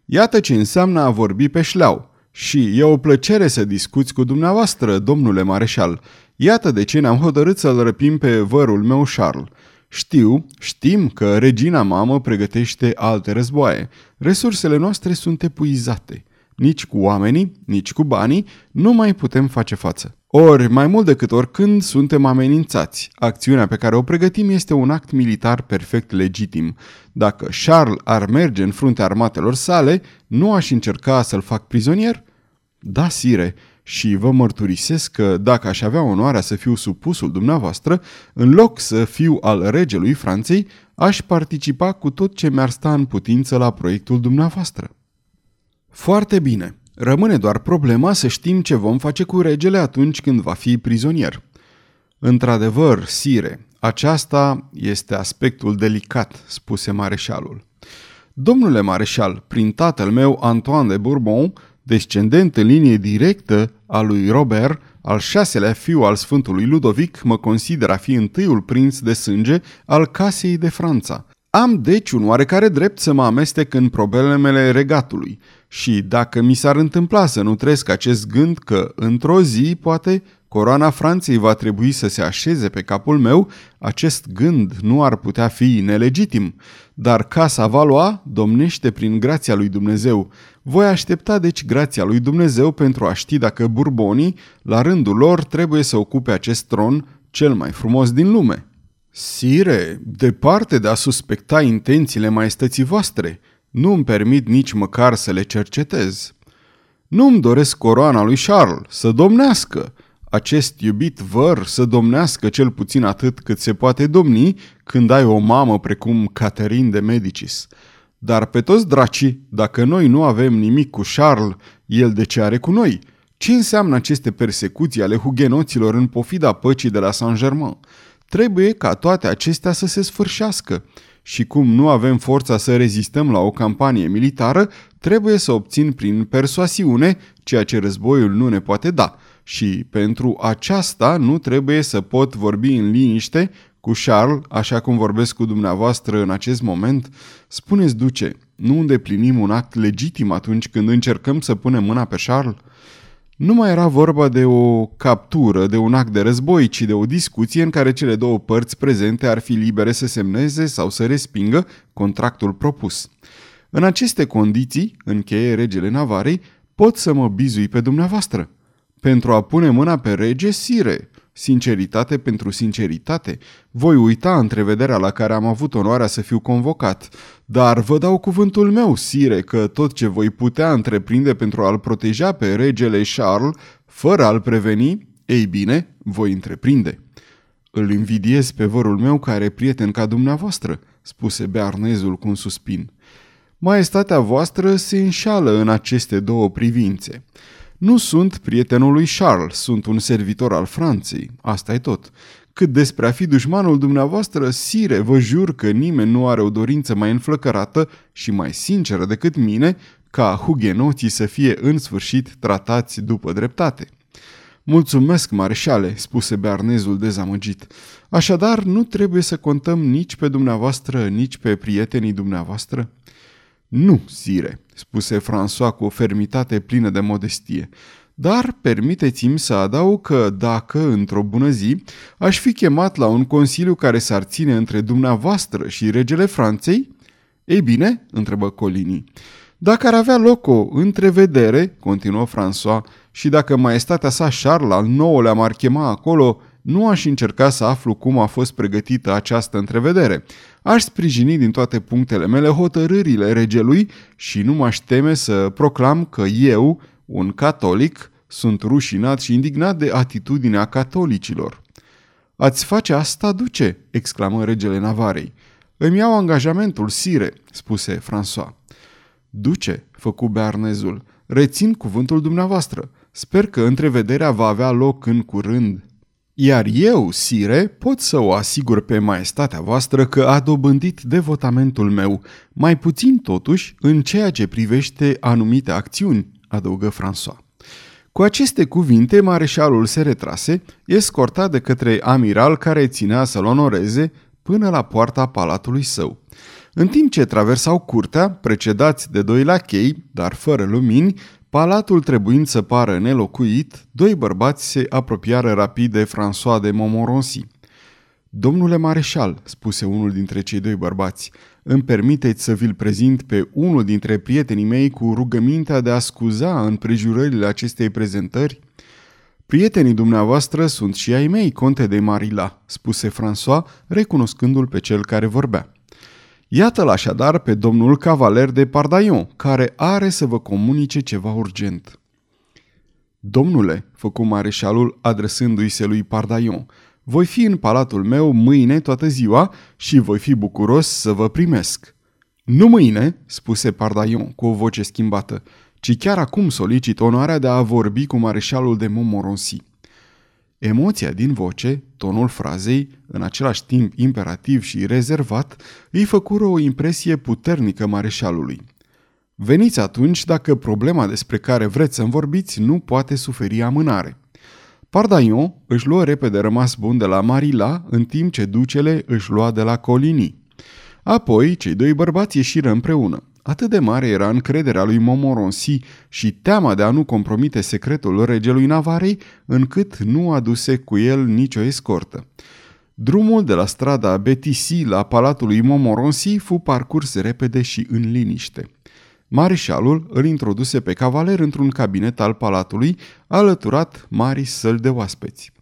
Iată ce înseamnă a vorbi pe șleau. Și e o plăcere să discuți cu dumneavoastră, domnule mareșal. Iată de ce ne-am hotărât să-l răpim pe vărul meu Charles. Știu, știm că regina mamă pregătește alte războaie. Resursele noastre sunt epuizate. Nici cu oamenii, nici cu banii nu mai putem face față. Ori, mai mult decât oricând, suntem amenințați. Acțiunea pe care o pregătim este un act militar perfect legitim. Dacă Charles ar merge în fruntea armatelor sale, nu aș încerca să-l fac prizonier? Da, sire, și vă mărturisesc că dacă aș avea onoarea să fiu supusul dumneavoastră, în loc să fiu al regelui Franței, aș participa cu tot ce mi-ar sta în putință la proiectul dumneavoastră. Foarte bine. Rămâne doar problema să știm ce vom face cu regele atunci când va fi prizonier. Într-adevăr, sire, aceasta este aspectul delicat, spuse mareșalul. Domnule mareșal, prin tatăl meu Antoine de Bourbon, descendent în linie directă a lui Robert, al șaselea fiu al Sfântului Ludovic, mă consideră a fi întâiul prinț de sânge al casei de Franța. Am deci un oarecare drept să mă amestec în problemele regatului și dacă mi s-ar întâmpla să nu trăiesc acest gând că într-o zi, poate, coroana Franței va trebui să se așeze pe capul meu, acest gând nu ar putea fi nelegitim. Dar casa Valois domnește prin grația lui Dumnezeu. Voi aștepta deci grația lui Dumnezeu pentru a ști dacă burbonii, la rândul lor, trebuie să ocupe acest tron cel mai frumos din lume. Sire, departe de a suspecta intențiile maestății voastre, nu îmi permit nici măcar să le cercetez. Nu-mi doresc coroana lui Charles să domnească, acest iubit văr să domnească cel puțin atât cât se poate domni când ai o mamă precum Catherine de Medicis. Dar pe toți dracii, dacă noi nu avem nimic cu Charles, el de ce are cu noi? Ce înseamnă aceste persecuții ale hugenoților în pofida păcii de la Saint-Germain? Trebuie ca toate acestea să se sfârșească. Și cum nu avem forța să rezistăm la o campanie militară, trebuie să obțin prin persoasiune ceea ce războiul nu ne poate da. Și pentru aceasta nu trebuie să pot vorbi în liniște cu Charles, așa cum vorbesc cu dumneavoastră în acest moment. Spuneți, duce, nu îndeplinim un act legitim atunci când încercăm să punem mâna pe Charles? Nu mai era vorba de o captură, de un act de război, ci de o discuție în care cele două părți prezente ar fi libere să semneze sau să respingă contractul propus. În aceste condiții, încheie regele Navarei, pot să mă bizui pe dumneavoastră. Pentru a pune mâna pe rege, sire, sinceritate pentru sinceritate. Voi uita întrevederea la care am avut onoarea să fiu convocat, dar vă dau cuvântul meu, sire, că tot ce voi putea întreprinde pentru a-l proteja pe regele Charles, fără a-l preveni, ei bine, voi întreprinde. Îl invidiez pe vărul meu care are prieten ca dumneavoastră, spuse Bearnezul cu un suspin. Maestatea voastră se înșală în aceste două privințe. Nu sunt prietenul lui Charles, sunt un servitor al Franței. Asta e tot. Cât despre a fi dușmanul dumneavoastră, sire, vă jur că nimeni nu are o dorință mai înflăcărată și mai sinceră decât mine ca hugenoții să fie în sfârșit tratați după dreptate. Mulțumesc, mareșale, spuse bearnezul dezamăgit. Așadar, nu trebuie să contăm nici pe dumneavoastră, nici pe prietenii dumneavoastră? Nu, sire, spuse François cu o fermitate plină de modestie. Dar permiteți-mi să adaug că dacă, într-o bună zi, aș fi chemat la un consiliu care s-ar ține între dumneavoastră și regele Franței, ei bine, întrebă Colini, dacă ar avea loc o întrevedere, continuă François, și dacă maestatea sa Charles al nouălea m-ar chema acolo, nu aș încerca să aflu cum a fost pregătită această întrevedere. Aș sprijini din toate punctele mele hotărârile regelui și nu m-aș teme să proclam că eu, un catolic, sunt rușinat și indignat de atitudinea catolicilor. Ați face asta, duce?" exclamă regele Navarei. Îmi iau angajamentul, sire," spuse François. Duce, făcu bearnezul, rețin cuvântul dumneavoastră. Sper că întrevederea va avea loc în curând. Iar eu, sire, pot să o asigur pe maestatea voastră că a dobândit devotamentul meu, mai puțin totuși în ceea ce privește anumite acțiuni, adăugă François. Cu aceste cuvinte, mareșalul se retrase, escortat de către amiral care ținea să-l onoreze până la poarta palatului său. În timp ce traversau curtea, precedați de doi lachei, dar fără lumini, palatul trebuind să pară nelocuit, doi bărbați se apropiară rapid de François de Montmorency. Domnule mareșal, spuse unul dintre cei doi bărbați, îmi permiteți să vi-l prezint pe unul dintre prietenii mei cu rugămintea de a scuza în prejurările acestei prezentări? Prietenii dumneavoastră sunt și ai mei, conte de Marila, spuse François, recunoscându-l pe cel care vorbea. Iată-l așadar pe domnul cavaler de Pardaion, care are să vă comunice ceva urgent. Domnule, făcu mareșalul adresându-i se lui Pardaion, voi fi în palatul meu mâine toată ziua și voi fi bucuros să vă primesc. Nu mâine, spuse Pardaion cu o voce schimbată, ci chiar acum solicit onoarea de a vorbi cu mareșalul de Montmorency. Emoția din voce, tonul frazei, în același timp imperativ și rezervat, îi făcură o impresie puternică mareșalului. Veniți atunci dacă problema despre care vreți să-mi vorbiți nu poate suferi amânare. Pardaion își luă repede rămas bun de la Marila, în timp ce ducele își lua de la Colini. Apoi, cei doi bărbați ieșiră împreună. Atât de mare era încrederea lui Momoronsi și teama de a nu compromite secretul regelui Navarei, încât nu aduse cu el nicio escortă. Drumul de la strada Betisi la palatul lui Momoronsi fu parcurs repede și în liniște. Marișalul îl introduse pe cavaler într-un cabinet al palatului, alăturat mari săli de oaspeți.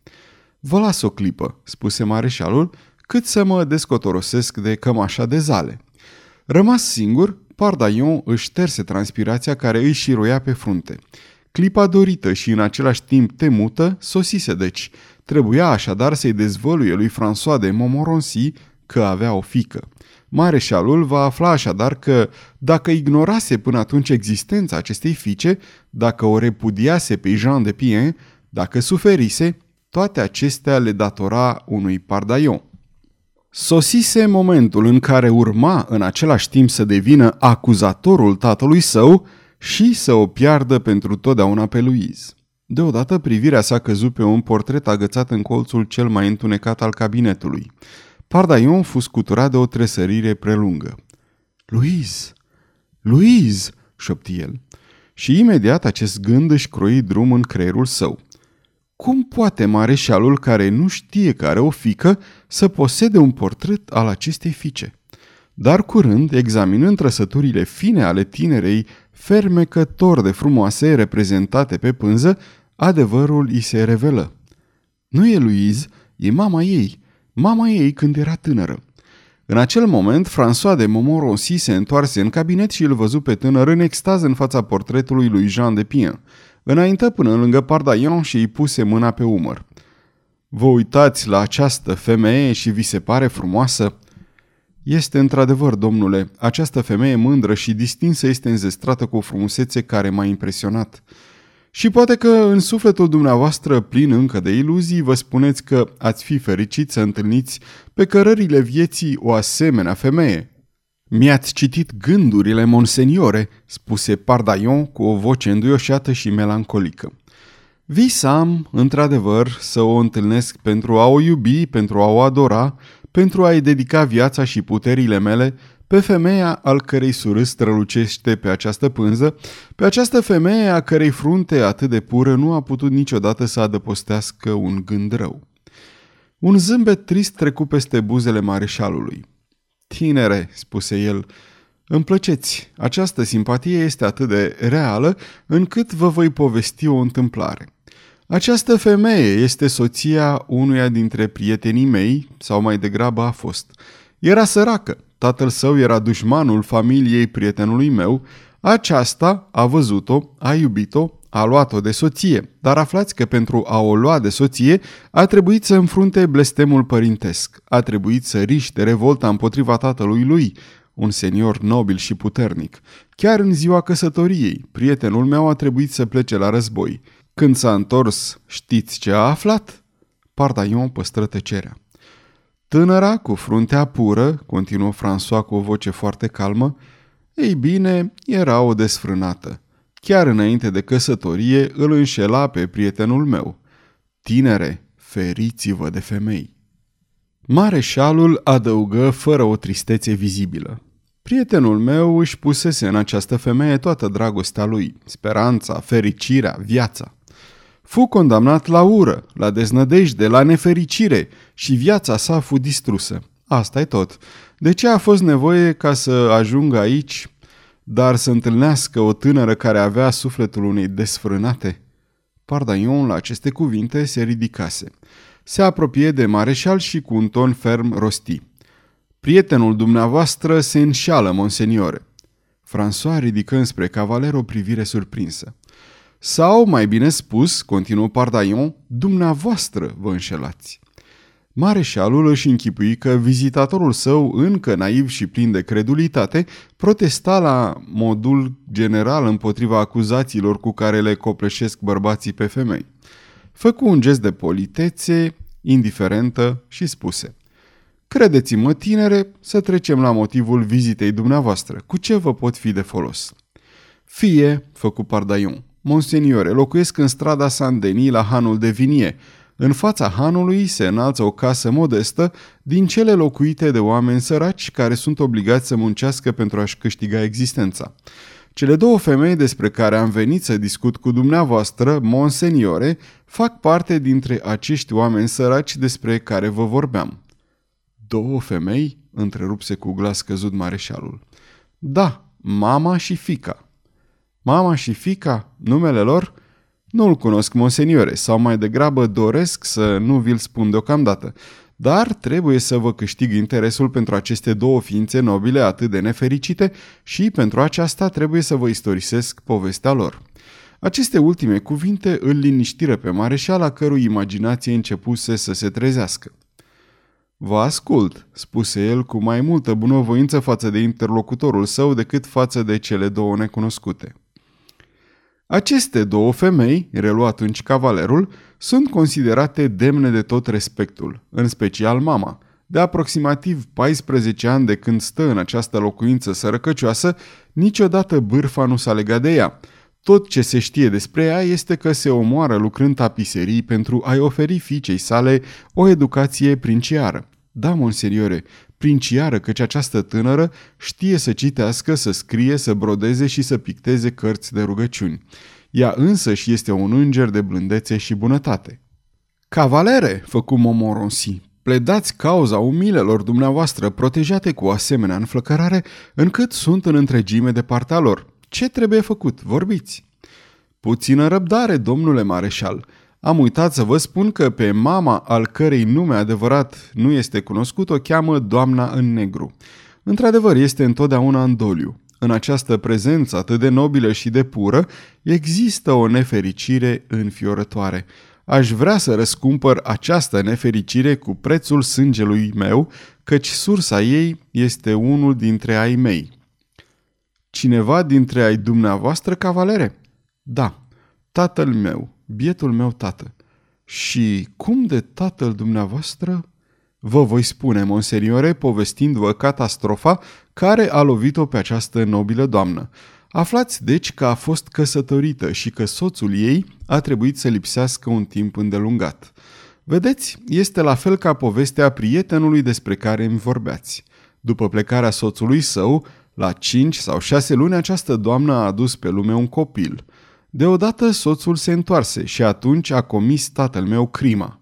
Vă las o clipă, spuse mareșalul, cât să mă descotorosesc de cămașa de zale. Rămas singur, Pardaion își șterse transpirația care îi șiroia pe frunte. Clipa dorită și în același timp temută sosise deci. Trebuia așadar să-i dezvăluie lui François de Montmorency că avea o fică. Mareșalul va afla așadar că, dacă ignorase până atunci existența acestei fiice, dacă o repudiase pe Jean de Pien, dacă suferise, toate acestea le datora unui pardaion. Sosise momentul în care urma în același timp să devină acuzatorul tatălui său și să o piardă pentru totdeauna pe Louise. Deodată privirea sa căzut pe un portret agățat în colțul cel mai întunecat al cabinetului. Pardaion fu scuturat de o tresărire prelungă. Louise! Louise!" șopti el. Și imediat acest gând își croi drum în creierul său. Cum poate mareșalul care nu știe că are o fică să posede un portret al acestei fiice? Dar curând, examinând trăsăturile fine ale tinerei, fermecător de frumoase reprezentate pe pânză, adevărul îi se revelă. Nu e Louise, e mama ei, mama ei când era tânără. În acel moment, François de Montmorency se întoarse în cabinet și îl văzu pe tânăr în extaz în fața portretului lui Jean de Pien. Înainte până lângă Pardaion și îi puse mâna pe umăr. Vă uitați la această femeie și vi se pare frumoasă? Este într-adevăr, domnule, această femeie mândră și distinsă este înzestrată cu o frumusețe care m-a impresionat. Și poate că în sufletul dumneavoastră, plin încă de iluzii, vă spuneți că ați fi fericit să întâlniți pe cărările vieții o asemenea femeie. Mi-ați citit gândurile, monseniore, spuse Pardaion cu o voce înduioșată și melancolică. Visam, într-adevăr, să o întâlnesc pentru a o iubi, pentru a o adora, pentru a-i dedica viața și puterile mele pe femeia al cărei surâs strălucește pe această pânză, pe această femeie a cărei frunte atât de pură nu a putut niciodată să adăpostească un gând rău. Un zâmbet trist trecu peste buzele mareșalului. Tinere, spuse el, îmi plăceți, această simpatie este atât de reală încât vă voi povesti o întâmplare. Această femeie este soția unuia dintre prietenii mei, sau mai degrabă a fost. Era săracă, tatăl său era dușmanul familiei prietenului meu, aceasta a văzut-o, a iubit-o, a luat-o de soție, dar aflați că pentru a o lua de soție a trebuit să înfrunte blestemul părintesc, a trebuit să riște revolta împotriva tatălui lui, un senior nobil și puternic. Chiar în ziua căsătoriei, prietenul meu a trebuit să plece la război. Când s-a întors, știți ce a aflat? Pardaion păstră tăcerea. Tânăra, cu fruntea pură, continuă François cu o voce foarte calmă, ei bine, era o desfrânată. Chiar înainte de căsătorie îl înșela pe prietenul meu. Tinere, feriți-vă de femei. Mareșalul adăugă fără o tristețe vizibilă. Prietenul meu își pusese în această femeie toată dragostea lui, speranța, fericirea, viața. Fu condamnat la ură, la deznădejde, la nefericire și viața sa fu distrusă. asta e tot. De ce a fost nevoie ca să ajungă aici, dar să întâlnească o tânără care avea sufletul unei desfrânate? Pardaion la aceste cuvinte se ridicase. Se apropie de mareșal și cu un ton ferm rosti. Prietenul dumneavoastră se înșală, monseniore. François ridică înspre cavaler o privire surprinsă. Sau, mai bine spus, continuă Pardaion, dumneavoastră vă înșelați. Mareșalul își închipui că vizitatorul său, încă naiv și plin de credulitate, protesta la modul general împotriva acuzațiilor cu care le copleșesc bărbații pe femei. Făcu un gest de politețe, indiferentă și spuse Credeți-mă, tinere, să trecem la motivul vizitei dumneavoastră. Cu ce vă pot fi de folos? Fie, făcu Pardaion, Monseniore, locuiesc în strada Saint-Denis la Hanul de Vinie. În fața hanului se înalță o casă modestă din cele locuite de oameni săraci care sunt obligați să muncească pentru a-și câștiga existența. Cele două femei despre care am venit să discut cu dumneavoastră, monseniore, fac parte dintre acești oameni săraci despre care vă vorbeam. Două femei? întrerupse cu glas căzut mareșalul. Da, mama și fica. Mama și fica, numele lor? Nu-l cunosc, monseniore, sau mai degrabă doresc să nu vi-l spun deocamdată, dar trebuie să vă câștig interesul pentru aceste două ființe nobile atât de nefericite și pentru aceasta trebuie să vă istorisesc povestea lor. Aceste ultime cuvinte îl liniștiră pe mareșal, a cărui imaginație începuse să se trezească. Vă ascult, spuse el cu mai multă bunăvoință față de interlocutorul său decât față de cele două necunoscute. Aceste două femei, relua atunci cavalerul, sunt considerate demne de tot respectul, în special mama. De aproximativ 14 ani de când stă în această locuință sărăcăcioasă, niciodată bârfa nu s-a legat de ea. Tot ce se știe despre ea este că se omoară lucrând tapiserii pentru a-i oferi fiicei sale o educație princiară. Da, monseriore, princiară căci această tânără știe să citească, să scrie, să brodeze și să picteze cărți de rugăciuni. Ea însă și este un înger de blândețe și bunătate. Cavalere, făcu Momoronsi, pledați cauza umilelor dumneavoastră protejate cu o asemenea înflăcărare încât sunt în întregime de partea lor. Ce trebuie făcut? Vorbiți! Puțină răbdare, domnule mareșal, am uitat să vă spun că pe mama al cărei nume adevărat nu este cunoscut o cheamă doamna în negru. Într-adevăr, este întotdeauna în doliu. În această prezență atât de nobilă și de pură, există o nefericire înfiorătoare. aș vrea să răscumpăr această nefericire cu prețul sângelui meu, căci sursa ei este unul dintre ai mei. Cineva dintre ai dumneavoastră, cavalere? Da, tatăl meu, bietul meu tată. Și cum de tatăl dumneavoastră? Vă voi spune, monseriore, povestindu-vă catastrofa care a lovit-o pe această nobilă doamnă. Aflați deci că a fost căsătorită și că soțul ei a trebuit să lipsească un timp îndelungat. Vedeți, este la fel ca povestea prietenului despre care îmi vorbeați. După plecarea soțului său, la cinci sau șase luni această doamnă a adus pe lume un copil. Deodată soțul se întoarse și atunci a comis tatăl meu crima.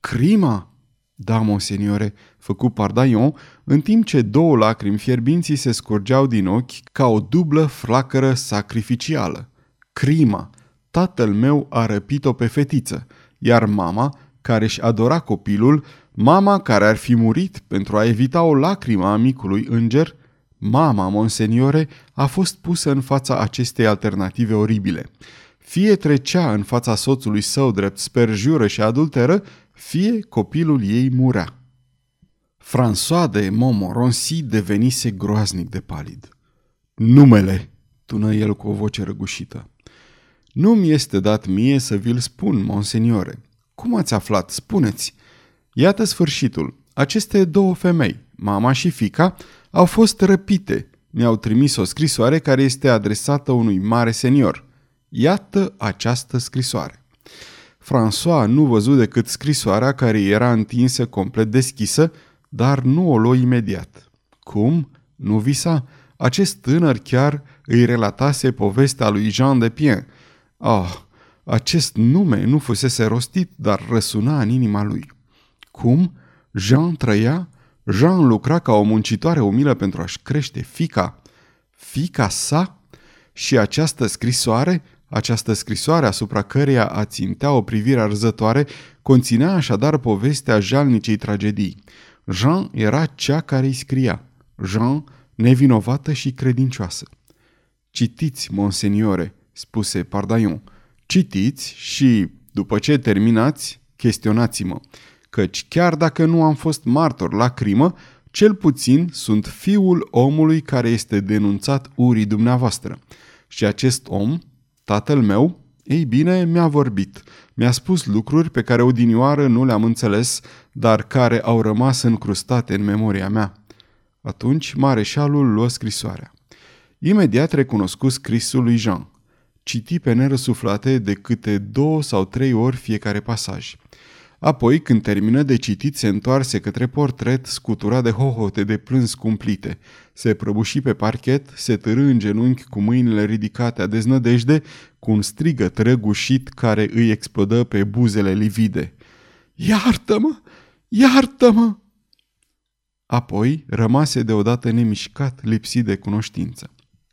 Crima? Da, monseniore, făcu Pardaion, în timp ce două lacrimi fierbinții se scurgeau din ochi ca o dublă flacără sacrificială. Crima. Tatăl meu a răpit-o pe fetiță, iar mama, care își adora copilul, mama care ar fi murit pentru a evita o lacrimă a micului înger, mama, monseniore, a fost pusă în fața acestei alternative oribile. Fie trecea în fața soțului său drept sperjură și adulteră, fie copilul ei murea. François de Montmorency devenise groaznic de palid. Numele, tună el cu o voce răgușită. Nu-mi este dat mie să vi-l spun, monseniore. Cum ați aflat? Spuneți. Iată sfârșitul. Aceste două femei, mama și fica, au fost răpite. Mi-au trimis o scrisoare care este adresată unui mare senior. Iată această scrisoare. François nu văzu decât scrisoarea care era întinsă complet deschisă, dar nu o luă imediat. Cum? Nu visa. Acest tânăr chiar îi relatase povestea lui Jean de Pien. Ah, acest nume nu fusese rostit, dar răsuna în inima lui. Cum? Jean trăia? Jean lucra ca o muncitoare umilă pentru a-și crește fica. Fica sa? Și această scrisoare această scrisoare asupra căreia a țintea o privire arzătoare conținea așadar povestea jalnicei tragedii. Jean era cea care îi scria. Jean, nevinovată și credincioasă. Citiți, monseniore, spuse Pardaion. Citiți și, după ce terminați, chestionați-mă, căci chiar dacă nu am fost martor la crimă, cel puțin sunt fiul omului care este denunțat urii dumneavoastră. Și acest om Tatăl meu, ei bine, mi-a vorbit. Mi-a spus lucruri pe care odinioară nu le-am înțeles, dar care au rămas încrustate în memoria mea. Atunci mareșalul luă scrisoarea. Imediat recunoscu scrisul lui Jean. Citi pe nerăsuflate de câte două sau trei ori fiecare pasaj. Apoi, când termină de citit, se întoarse către portret, scutura de hohote de plâns cumplite. Se prăbuși pe parchet, se târâ în genunchi cu mâinile ridicate a deznădejde, cu un strigăt răgușit care îi explodă pe buzele livide. Iartă-mă! Iartă-mă! Apoi rămase deodată nemișcat, lipsit de cunoștință.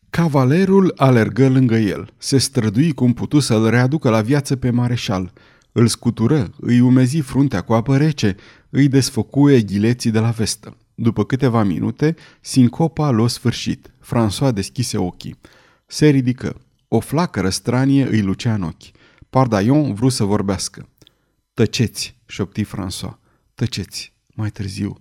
Cavalerul alergă lângă el, se strădui cum putu să-l readucă la viață pe mareșal – îl scutură, îi umezi fruntea cu apă rece, îi desfăcuie ghileții de la vestă. După câteva minute, sincopa luă sfârșit. François deschise ochii. Se ridică. O flacără stranie îi lucea în ochi. Pardaion vrut să vorbească. Tăceți, șopti François. Tăceți, mai târziu.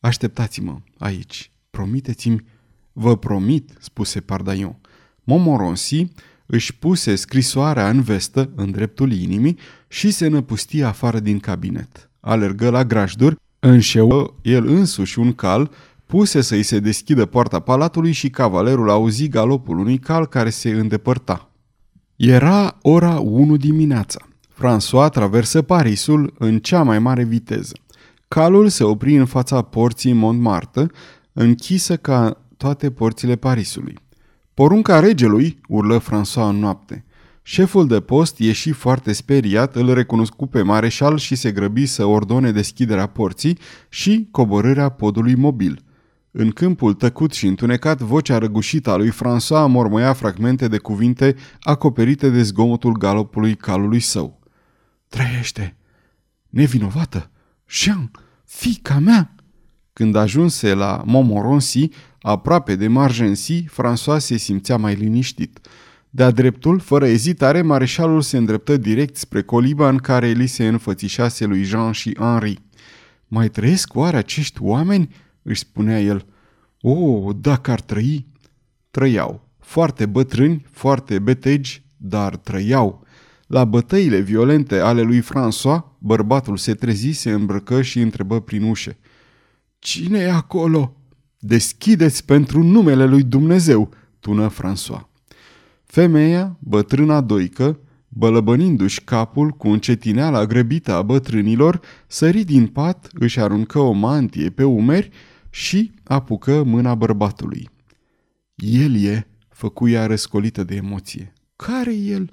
Așteptați-mă aici. Promiteți-mi. Vă promit, spuse Pardaion. Montmorency își puse scrisoarea în vestă, în dreptul inimii, și se năpustie afară din cabinet. Alergă la grajduri, înșeă el însuși un cal, puse să-i se deschidă poarta palatului și cavalerul auzi galopul unui cal care se îndepărta. Era ora 1 dimineața. François traversă Parisul în cea mai mare viteză. Calul se opri în fața porții Montmartre, închisă ca toate porțile Parisului. Porunca regelui, urlă François în noapte. Șeful de post ieși foarte speriat, îl recunoscu pe mareșal și se grăbi să ordone deschiderea porții și coborârea podului mobil. În câmpul tăcut și întunecat, vocea răgușită a lui François mormăia fragmente de cuvinte acoperite de zgomotul galopului calului său. Trăiește! Nevinovată! Jean! Fica mea! Când ajunse la Montmorency, aproape de Margency, François se simțea mai liniștit. De-a dreptul, fără ezitare, mareșalul se îndreptă direct spre coliba în care li se înfățișase lui Jean și Henri. Mai trăiesc oare acești oameni?" își spunea el. O, oh, dacă ar trăi!" Trăiau. Foarte bătrâni, foarte betegi, dar trăiau. La bătăile violente ale lui François, bărbatul se trezi, se îmbrăcă și întrebă prin ușe. Cine e acolo?" Deschideți pentru numele lui Dumnezeu!" tună François. Femeia, bătrâna doică, bălăbănindu-și capul cu încetineala grăbită a bătrânilor, sări din pat, își aruncă o mantie pe umeri și apucă mâna bărbatului. El e, făcu ea răscolită de emoție. Care el?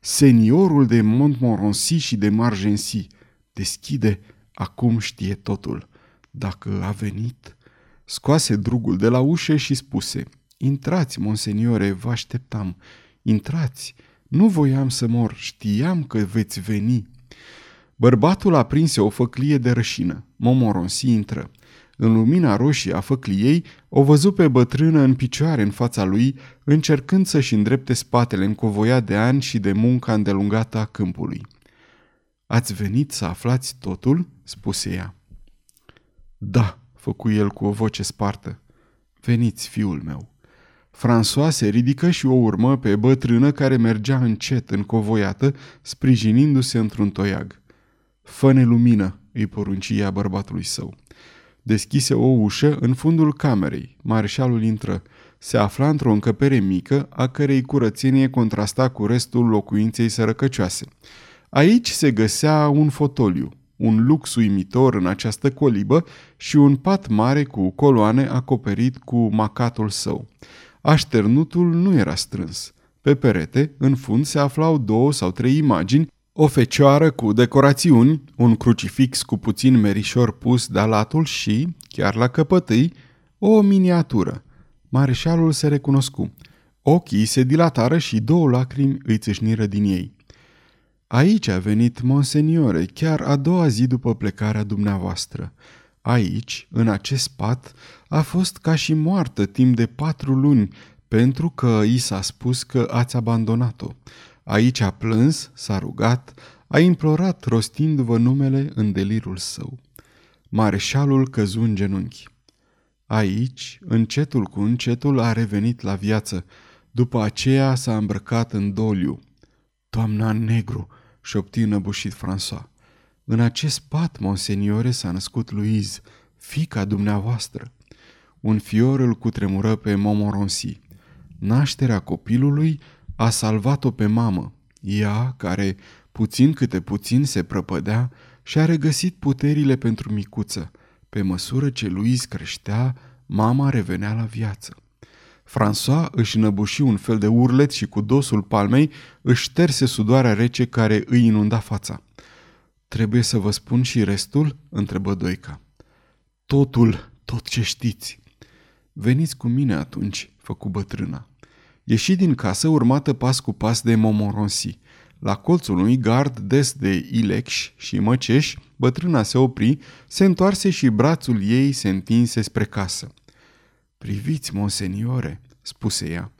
Seniorul de Montmorency și de Margency. Deschide, acum știe totul. Dacă a venit... Scoase drugul de la ușă și spuse, Intrați, monseniore, vă așteptam. Intrați, nu voiam să mor, știam că veți veni. Bărbatul aprinse o făclie de rășină. Momoronsi intră. În lumina roșie a făcliei, o văzu pe bătrână în picioare în fața lui, încercând să-și îndrepte spatele încovoiat de ani și de munca îndelungată a câmpului. Ați venit să aflați totul?" spuse ea. Da," făcu el cu o voce spartă. Veniți, fiul meu." François se ridică și o urmă pe bătrână care mergea încet, încovoiată, sprijinindu-se într-un toiag. Fă-ne lumină, îi porunci ea bărbatului său. Deschise o ușă în fundul camerei. Marșalul intră. Se afla într-o încăpere mică, a cărei curățenie contrasta cu restul locuinței sărăcăcioase. Aici se găsea un fotoliu, un lux uimitor în această colibă și un pat mare cu coloane acoperit cu macatul său. Așternutul nu era strâns. Pe perete, în fund, se aflau două sau trei imagini, o fecioară cu decorațiuni, un crucifix cu puțin merișor pus de latul și, chiar la căpătâi, o miniatură. Mareșalul se recunoscu. Ochii se dilatară și două lacrimi îi țâșniră din ei. Aici a venit, monseniore, chiar a doua zi după plecarea dumneavoastră. Aici, în acest pat, a fost ca și moartă timp de patru luni, pentru că i s-a spus că ați abandonat-o. Aici a plâns, s-a rugat, a implorat rostindu-vă numele în delirul său. Mareșalul căzu în genunchi. Aici, încetul cu încetul, a revenit la viață. După aceea s-a îmbrăcat în doliu. Toamna negru, șopti înăbușit François. În acest pat, monseniore, s-a născut Louise, fica dumneavoastră. Un fior îl cutremură pe Momoronsi. Nașterea copilului a salvat-o pe mamă. Ea, care puțin câte puțin se prăpădea, și-a regăsit puterile pentru micuță. Pe măsură ce Louise creștea, mama revenea la viață. François își năbuși un fel de urlet și cu dosul palmei își șterse sudoarea rece care îi inunda fața. Trebuie să vă spun și restul?" întrebă Doica. Totul, tot ce știți." Veniți cu mine atunci," făcu bătrâna. Ieși din casă urmată pas cu pas de Momoronsi. La colțul unui gard des de ilex și măceș, bătrâna se opri, se întoarse și brațul ei se întinse spre casă. Priviți, monseniore," spuse ea.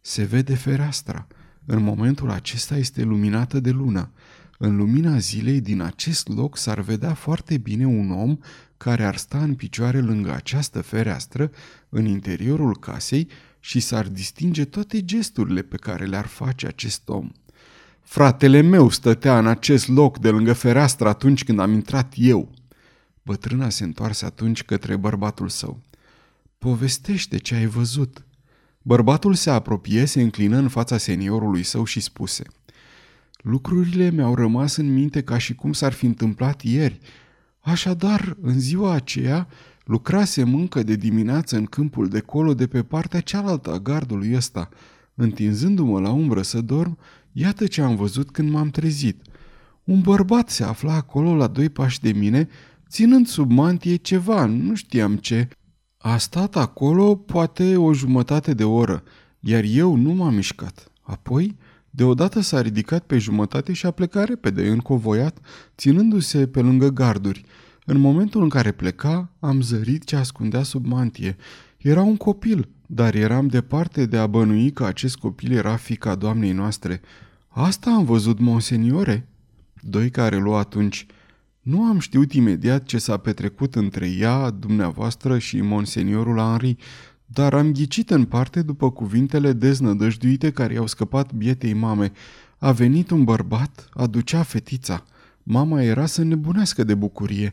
Se vede fereastra. În momentul acesta este luminată de lună. În lumina zilei din acest loc s-ar vedea foarte bine un om care ar sta în picioare lângă această fereastră, în interiorul casei, și s-ar distinge toate gesturile pe care le-ar face acest om. Fratele meu stătea în acest loc de lângă fereastră atunci când am intrat eu. Bătrâna se întoarse atunci către bărbatul său. Povestește ce ai văzut. Bărbatul se apropie, se înclină în fața seniorului său și spuse – Lucrurile mi-au rămas în minte ca și cum s-ar fi întâmplat ieri. Așadar, în ziua aceea, lucrasem încă de dimineață în câmpul de colo de pe partea cealaltă a gardului ăsta. Întinzându-mă la umbră să dorm, iată ce am văzut când m-am trezit. Un bărbat se afla acolo la doi pași de mine, ținând sub mantie ceva, nu știam ce. A stat acolo poate o jumătate de oră, iar eu nu m-am mișcat. Apoi Deodată s-a ridicat pe jumătate și a plecat repede, încovoiat, ținându-se pe lângă garduri. În momentul în care pleca, am zărit ce ascundea sub mantie. Era un copil, dar eram departe de a bănui că acest copil era fica doamnei noastre. Asta am văzut, monseniore?" Doi care luă atunci. Nu am știut imediat ce s-a petrecut între ea, dumneavoastră și monseniorul Henri, dar am ghicit în parte după cuvintele deznădăjduite care i-au scăpat bietei mame. A venit un bărbat, aducea fetița. Mama era să nebunească de bucurie.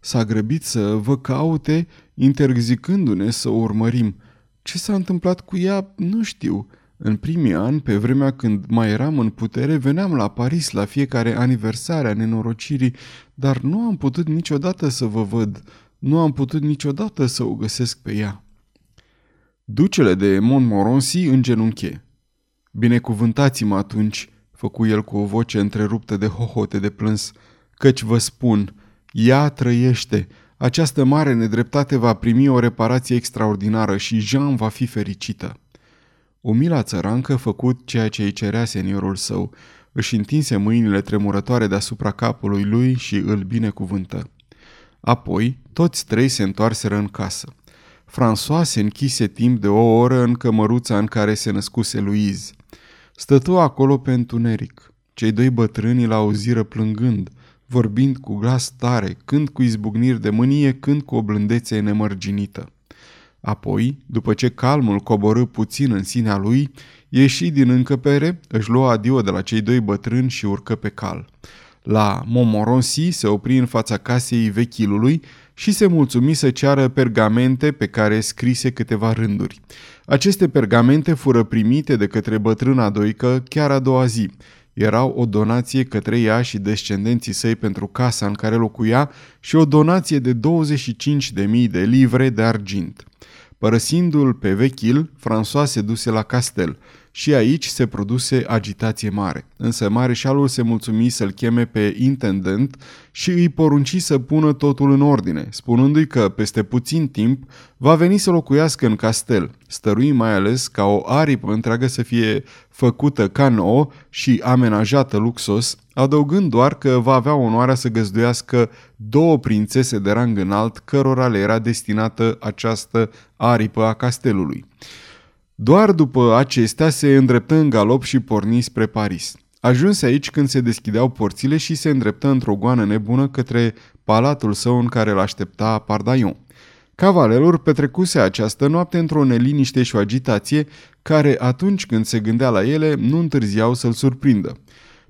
S-a grăbit să vă caute, interzicându-ne să o urmărim. Ce s-a întâmplat cu ea, nu știu. În primii ani, pe vremea când mai eram în putere, veneam la Paris la fiecare aniversare a nenorocirii, dar nu am putut niciodată să vă văd, nu am putut niciodată să o găsesc pe ea. Ducele de Montmorency îngenunche. Binecuvântați-mă atunci, făcu el cu o voce întreruptă de hohote de plâns, căci vă spun, ea trăiește, această mare nedreptate va primi o reparație extraordinară și Jean va fi fericită. Umila țărancă făcut ceea ce îi cerea seniorul său, își întinse mâinile tremurătoare deasupra capului lui și îl binecuvântă. Apoi, toți trei se întoarseră în casă. François se închise timp de o oră în cămăruța în care se născuse Louise. Stătu acolo pe întuneric. Cei doi bătrâni l auziră plângând, vorbind cu glas tare, când cu izbucniri de mânie, când cu o blândețe nemărginită. Apoi, după ce calmul coborâ puțin în sinea lui, ieși din încăpere, își lua adio de la cei doi bătrâni și urcă pe cal. La Montmorency se opri în fața casei vechilului și se mulțumi să ceară pergamente pe care scrise câteva rânduri. Aceste pergamente fură primite de către bătrâna doică chiar a doua zi. Erau o donație către ea și descendenții săi pentru casa în care locuia și o donație de 25.000 de livre de argint. Părăsindu-l pe vechil, François se duse la castel – și aici se produse agitație mare. Însă mareșalul se mulțumi să-l cheme pe intendent și îi porunci să pună totul în ordine, spunându-i că peste puțin timp va veni să locuiască în castel. Stărui mai ales ca o aripă întreagă să fie făcută ca nouă și amenajată luxos, adăugând doar că va avea onoarea să găzduiască două prințese de rang înalt cărora le era destinată această aripă a castelului. Doar după acestea se îndreptă în galop și porni spre Paris. Ajunse aici când se deschideau porțile și se îndreptă într-o goană nebună către palatul său în care îl aștepta Pardaion. Cavalerul petrecuse această noapte într-o neliniște și o agitație care, atunci când se gândea la ele, nu întârziau să-l surprindă.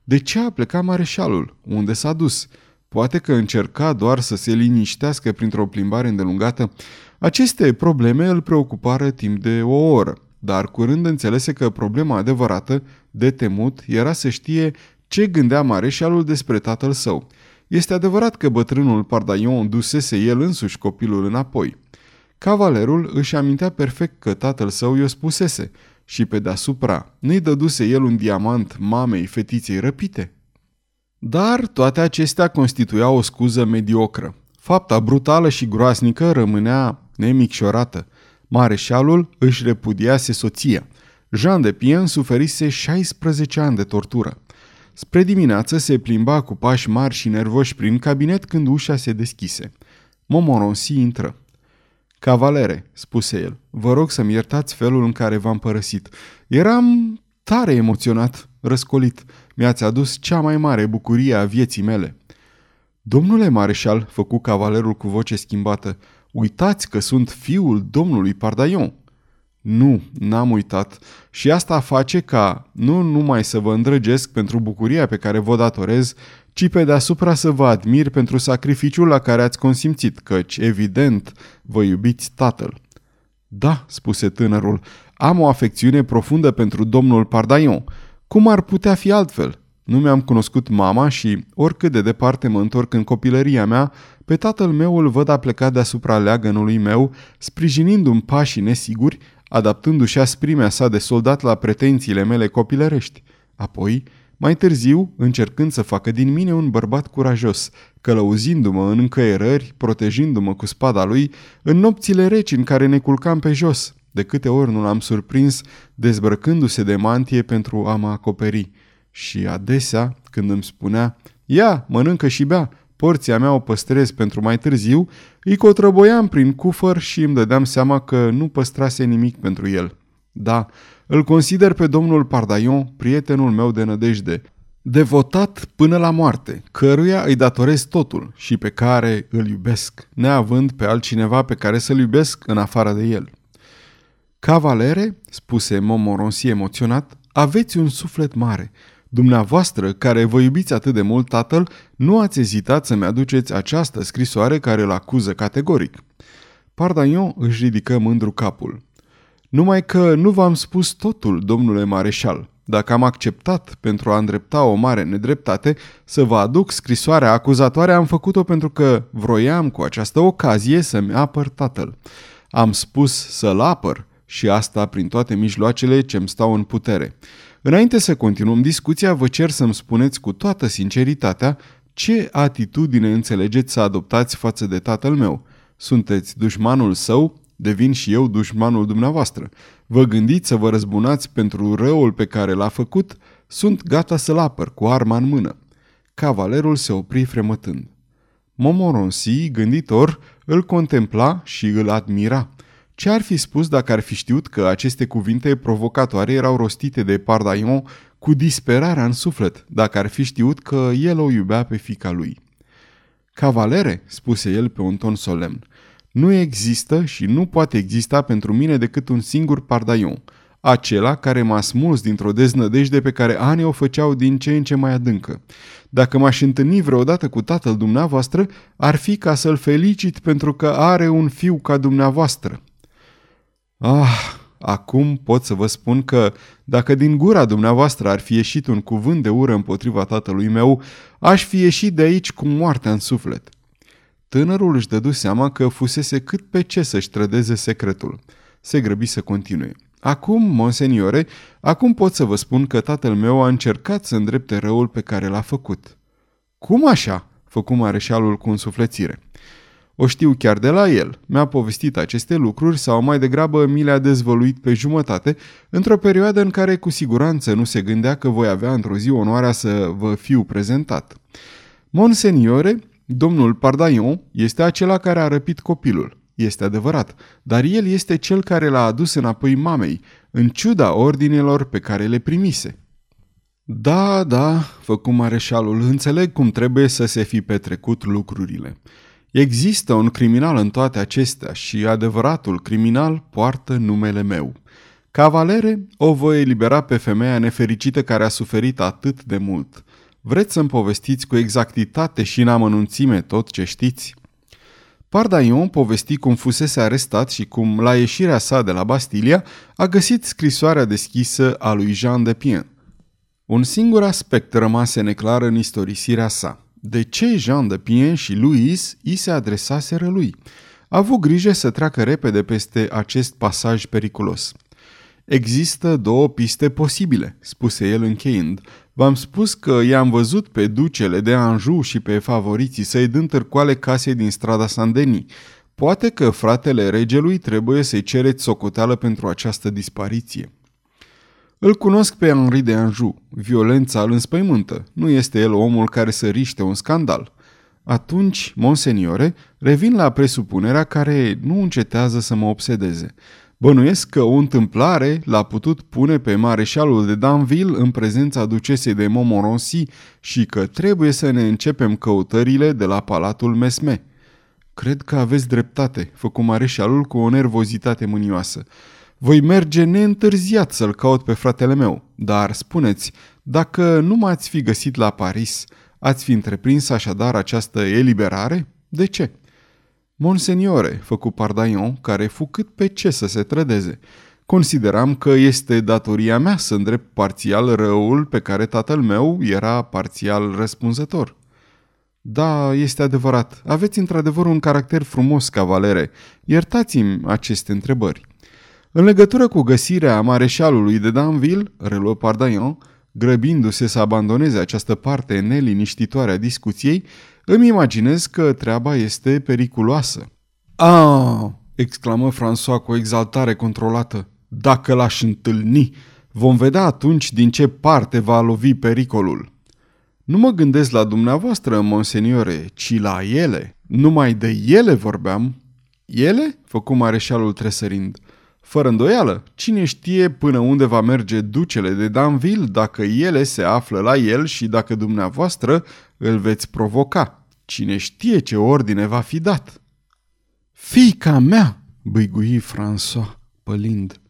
De ce a plecat mareșalul? Unde s-a dus? Poate că încerca doar să se liniștească printr-o plimbare îndelungată? Aceste probleme îl preocupară timp de o oră dar curând înțelese că problema adevărată, de temut, era să știe ce gândea mareșalul despre tatăl său. Este adevărat că bătrânul Pardaion dusese el însuși copilul înapoi. Cavalerul își amintea perfect că tatăl său i-o spusese și pe deasupra nu-i dăduse el un diamant mamei fetiței răpite. Dar toate acestea constituiau o scuză mediocră. Fapta brutală și groasnică rămânea nemicșorată – Mareșalul își repudiase soția. Jean de Pien suferise 16 ani de tortură. Spre dimineață se plimba cu pași mari și nervoși prin cabinet când ușa se deschise. Momoronsi intră. Cavalere, spuse el, vă rog să-mi iertați felul în care v-am părăsit. Eram tare emoționat, răscolit. Mi-ați adus cea mai mare bucurie a vieții mele. Domnule mareșal, făcu cavalerul cu voce schimbată, Uitați că sunt fiul domnului Pardaion. Nu, n-am uitat. Și asta face ca nu numai să vă îndrăgesc pentru bucuria pe care vă datorez, ci pe deasupra să vă admir pentru sacrificiul la care ați consimțit, căci, evident, vă iubiți tatăl. Da, spuse tânărul, am o afecțiune profundă pentru domnul Pardaion. Cum ar putea fi altfel? Nu mi-am cunoscut mama și, oricât de departe mă întorc în copilăria mea, pe tatăl meu îl văd a plecat deasupra leagănului meu, sprijinindu-mi pașii nesiguri, adaptându-și asprimea sa de soldat la pretențiile mele copilărești. Apoi, mai târziu, încercând să facă din mine un bărbat curajos, călăuzindu-mă în încăierări, protejindu-mă cu spada lui, în nopțile reci în care ne culcam pe jos, de câte ori nu l-am surprins dezbrăcându-se de mantie pentru a mă acoperi. Și adesea, când îmi spunea, ia, mănâncă și bea, porția mea o păstrez pentru mai târziu, îi cotrăboiam prin cufăr și îmi dădeam seama că nu păstrase nimic pentru el. Da, îl consider pe domnul Pardaion prietenul meu de nădejde, devotat până la moarte, căruia îi datorez totul și pe care îl iubesc, neavând pe altcineva pe care să-l iubesc în afară de el. Cavalere, spuse Momoronsi emoționat, aveți un suflet mare. Dumneavoastră, care vă iubiți atât de mult tatăl, nu ați ezitat să-mi aduceți această scrisoare care îl acuză categoric. Pardaion își ridică mândru capul. Numai că nu v-am spus totul, domnule mareșal. Dacă am acceptat pentru a îndrepta o mare nedreptate să vă aduc scrisoarea acuzatoare, am făcut-o pentru că vroiam cu această ocazie să-mi apăr tatăl. Am spus să-l apăr și asta prin toate mijloacele ce-mi stau în putere. Înainte să continuăm discuția, vă cer să-mi spuneți cu toată sinceritatea ce atitudine înțelegeți să adoptați față de tatăl meu. Sunteți dușmanul său devin și eu dușmanul dumneavoastră. Vă gândiți să vă răzbunați pentru răul pe care l-a făcut? Sunt gata să-l apăr cu arma în mână. Cavalerul se opri fremătând. Momoronsi, gânditor, îl contempla și îl admira. Ce ar fi spus dacă ar fi știut că aceste cuvinte provocatoare erau rostite de Pardaion cu disperarea în suflet, dacă ar fi știut că el o iubea pe fica lui? Cavalere, spuse el pe un ton solemn, nu există și nu poate exista pentru mine decât un singur pardaion, acela care m-a smuls dintr-o deznădejde pe care anii o făceau din ce în ce mai adâncă. Dacă m-aș întâlni vreodată cu tatăl dumneavoastră, ar fi ca să-l felicit pentru că are un fiu ca dumneavoastră. Ah, acum pot să vă spun că dacă din gura dumneavoastră ar fi ieșit un cuvânt de ură împotriva tatălui meu, aș fi ieșit de aici cu moartea în suflet. Tânărul își dădu seama că fusese cât pe ce să-și trădeze secretul. Se grăbi să continue. Acum, monseniore, acum pot să vă spun că tatăl meu a încercat să îndrepte răul pe care l-a făcut. Cum așa? făcu mareșalul cu însuflețire. O știu chiar de la el. Mi-a povestit aceste lucruri sau mai degrabă mi le-a dezvăluit pe jumătate, într-o perioadă în care cu siguranță nu se gândea că voi avea într-o zi onoarea să vă fiu prezentat. Monseniore, Domnul Pardaion este acela care a răpit copilul. Este adevărat, dar el este cel care l-a adus înapoi mamei, în ciuda ordinelor pe care le primise. Da, da, făcu mareșalul, înțeleg cum trebuie să se fi petrecut lucrurile. Există un criminal în toate acestea și adevăratul criminal poartă numele meu. Cavalere, o voi elibera pe femeia nefericită care a suferit atât de mult. Vreți să-mi povestiți cu exactitate și în amănunțime tot ce știți? Pardaion povesti cum fusese arestat și cum, la ieșirea sa de la Bastilia, a găsit scrisoarea deschisă a lui Jean de Pien. Un singur aspect rămase neclar în istorisirea sa. De ce Jean de Pien și Louis i se adresaseră lui? A avut grijă să treacă repede peste acest pasaj periculos. Există două piste posibile, spuse el încheind. V-am spus că i-am văzut pe ducele de Anjou și pe favoriții săi dând târcoale case din strada Sandeni. Poate că fratele regelui trebuie să-i cereți socoteală pentru această dispariție. Îl cunosc pe Henri de Anjou. Violența îl înspăimântă. Nu este el omul care să riște un scandal. Atunci, monseniore, revin la presupunerea care nu încetează să mă obsedeze. Bănuiesc că o întâmplare l-a putut pune pe mareșalul de Danville în prezența ducesei de Montmorency și că trebuie să ne începem căutările de la palatul Mesme. Cred că aveți dreptate, făcu mareșalul cu o nervozitate mânioasă. Voi merge neîntârziat să-l caut pe fratele meu, dar spuneți, dacă nu m-ați fi găsit la Paris, ați fi întreprins așadar această eliberare? De ce?" Monseniore, făcu Pardaion, care fu cât pe ce să se trădeze. Consideram că este datoria mea să îndrept parțial răul pe care tatăl meu era parțial răspunzător. Da, este adevărat. Aveți într-adevăr un caracter frumos, cavalere. Iertați-mi aceste întrebări. În legătură cu găsirea mareșalului de Danville, reluă Pardaion, grăbindu-se să abandoneze această parte neliniștitoare a discuției, îmi imaginez că treaba este periculoasă. Ah! exclamă François cu o exaltare controlată. Dacă l-aș întâlni, vom vedea atunci din ce parte va lovi pericolul. Nu mă gândesc la dumneavoastră, monseniore, ci la ele. Numai de ele vorbeam. Ele? Făcu mareșalul tresărind. Fără îndoială, cine știe până unde va merge ducele de Danville dacă ele se află la el și dacă dumneavoastră îl veți provoca. Cine știe ce ordine va fi dat. Fica mea, băigui François, pălind.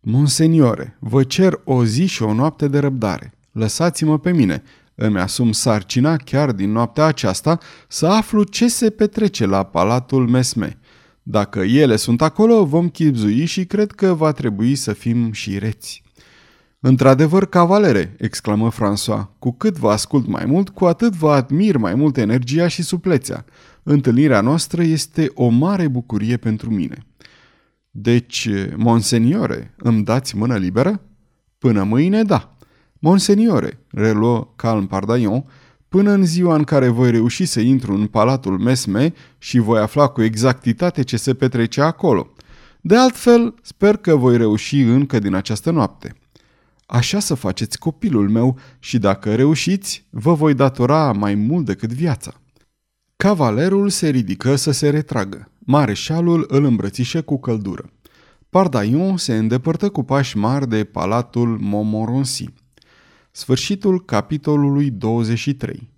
Monseniore, vă cer o zi și o noapte de răbdare. Lăsați-mă pe mine. Îmi asum sarcina chiar din noaptea aceasta să aflu ce se petrece la Palatul Mesme. Dacă ele sunt acolo, vom chipzui și cred că va trebui să fim și reți. Într-adevăr, cavalere, exclamă François, cu cât vă ascult mai mult, cu atât vă admir mai mult energia și suplețea. Întâlnirea noastră este o mare bucurie pentru mine. Deci, monseniore, îmi dați mână liberă? Până mâine, da. Monseniore, reluă calm Pardaion, până în ziua în care voi reuși să intru în palatul Mesme și voi afla cu exactitate ce se petrece acolo. De altfel, sper că voi reuși încă din această noapte. Așa să faceți copilul meu și dacă reușiți, vă voi datora mai mult decât viața. Cavalerul se ridică să se retragă. Mareșalul îl îmbrățișe cu căldură. Pardaion se îndepărtă cu pași mari de palatul Montmorency. Sfârșitul capitolului 23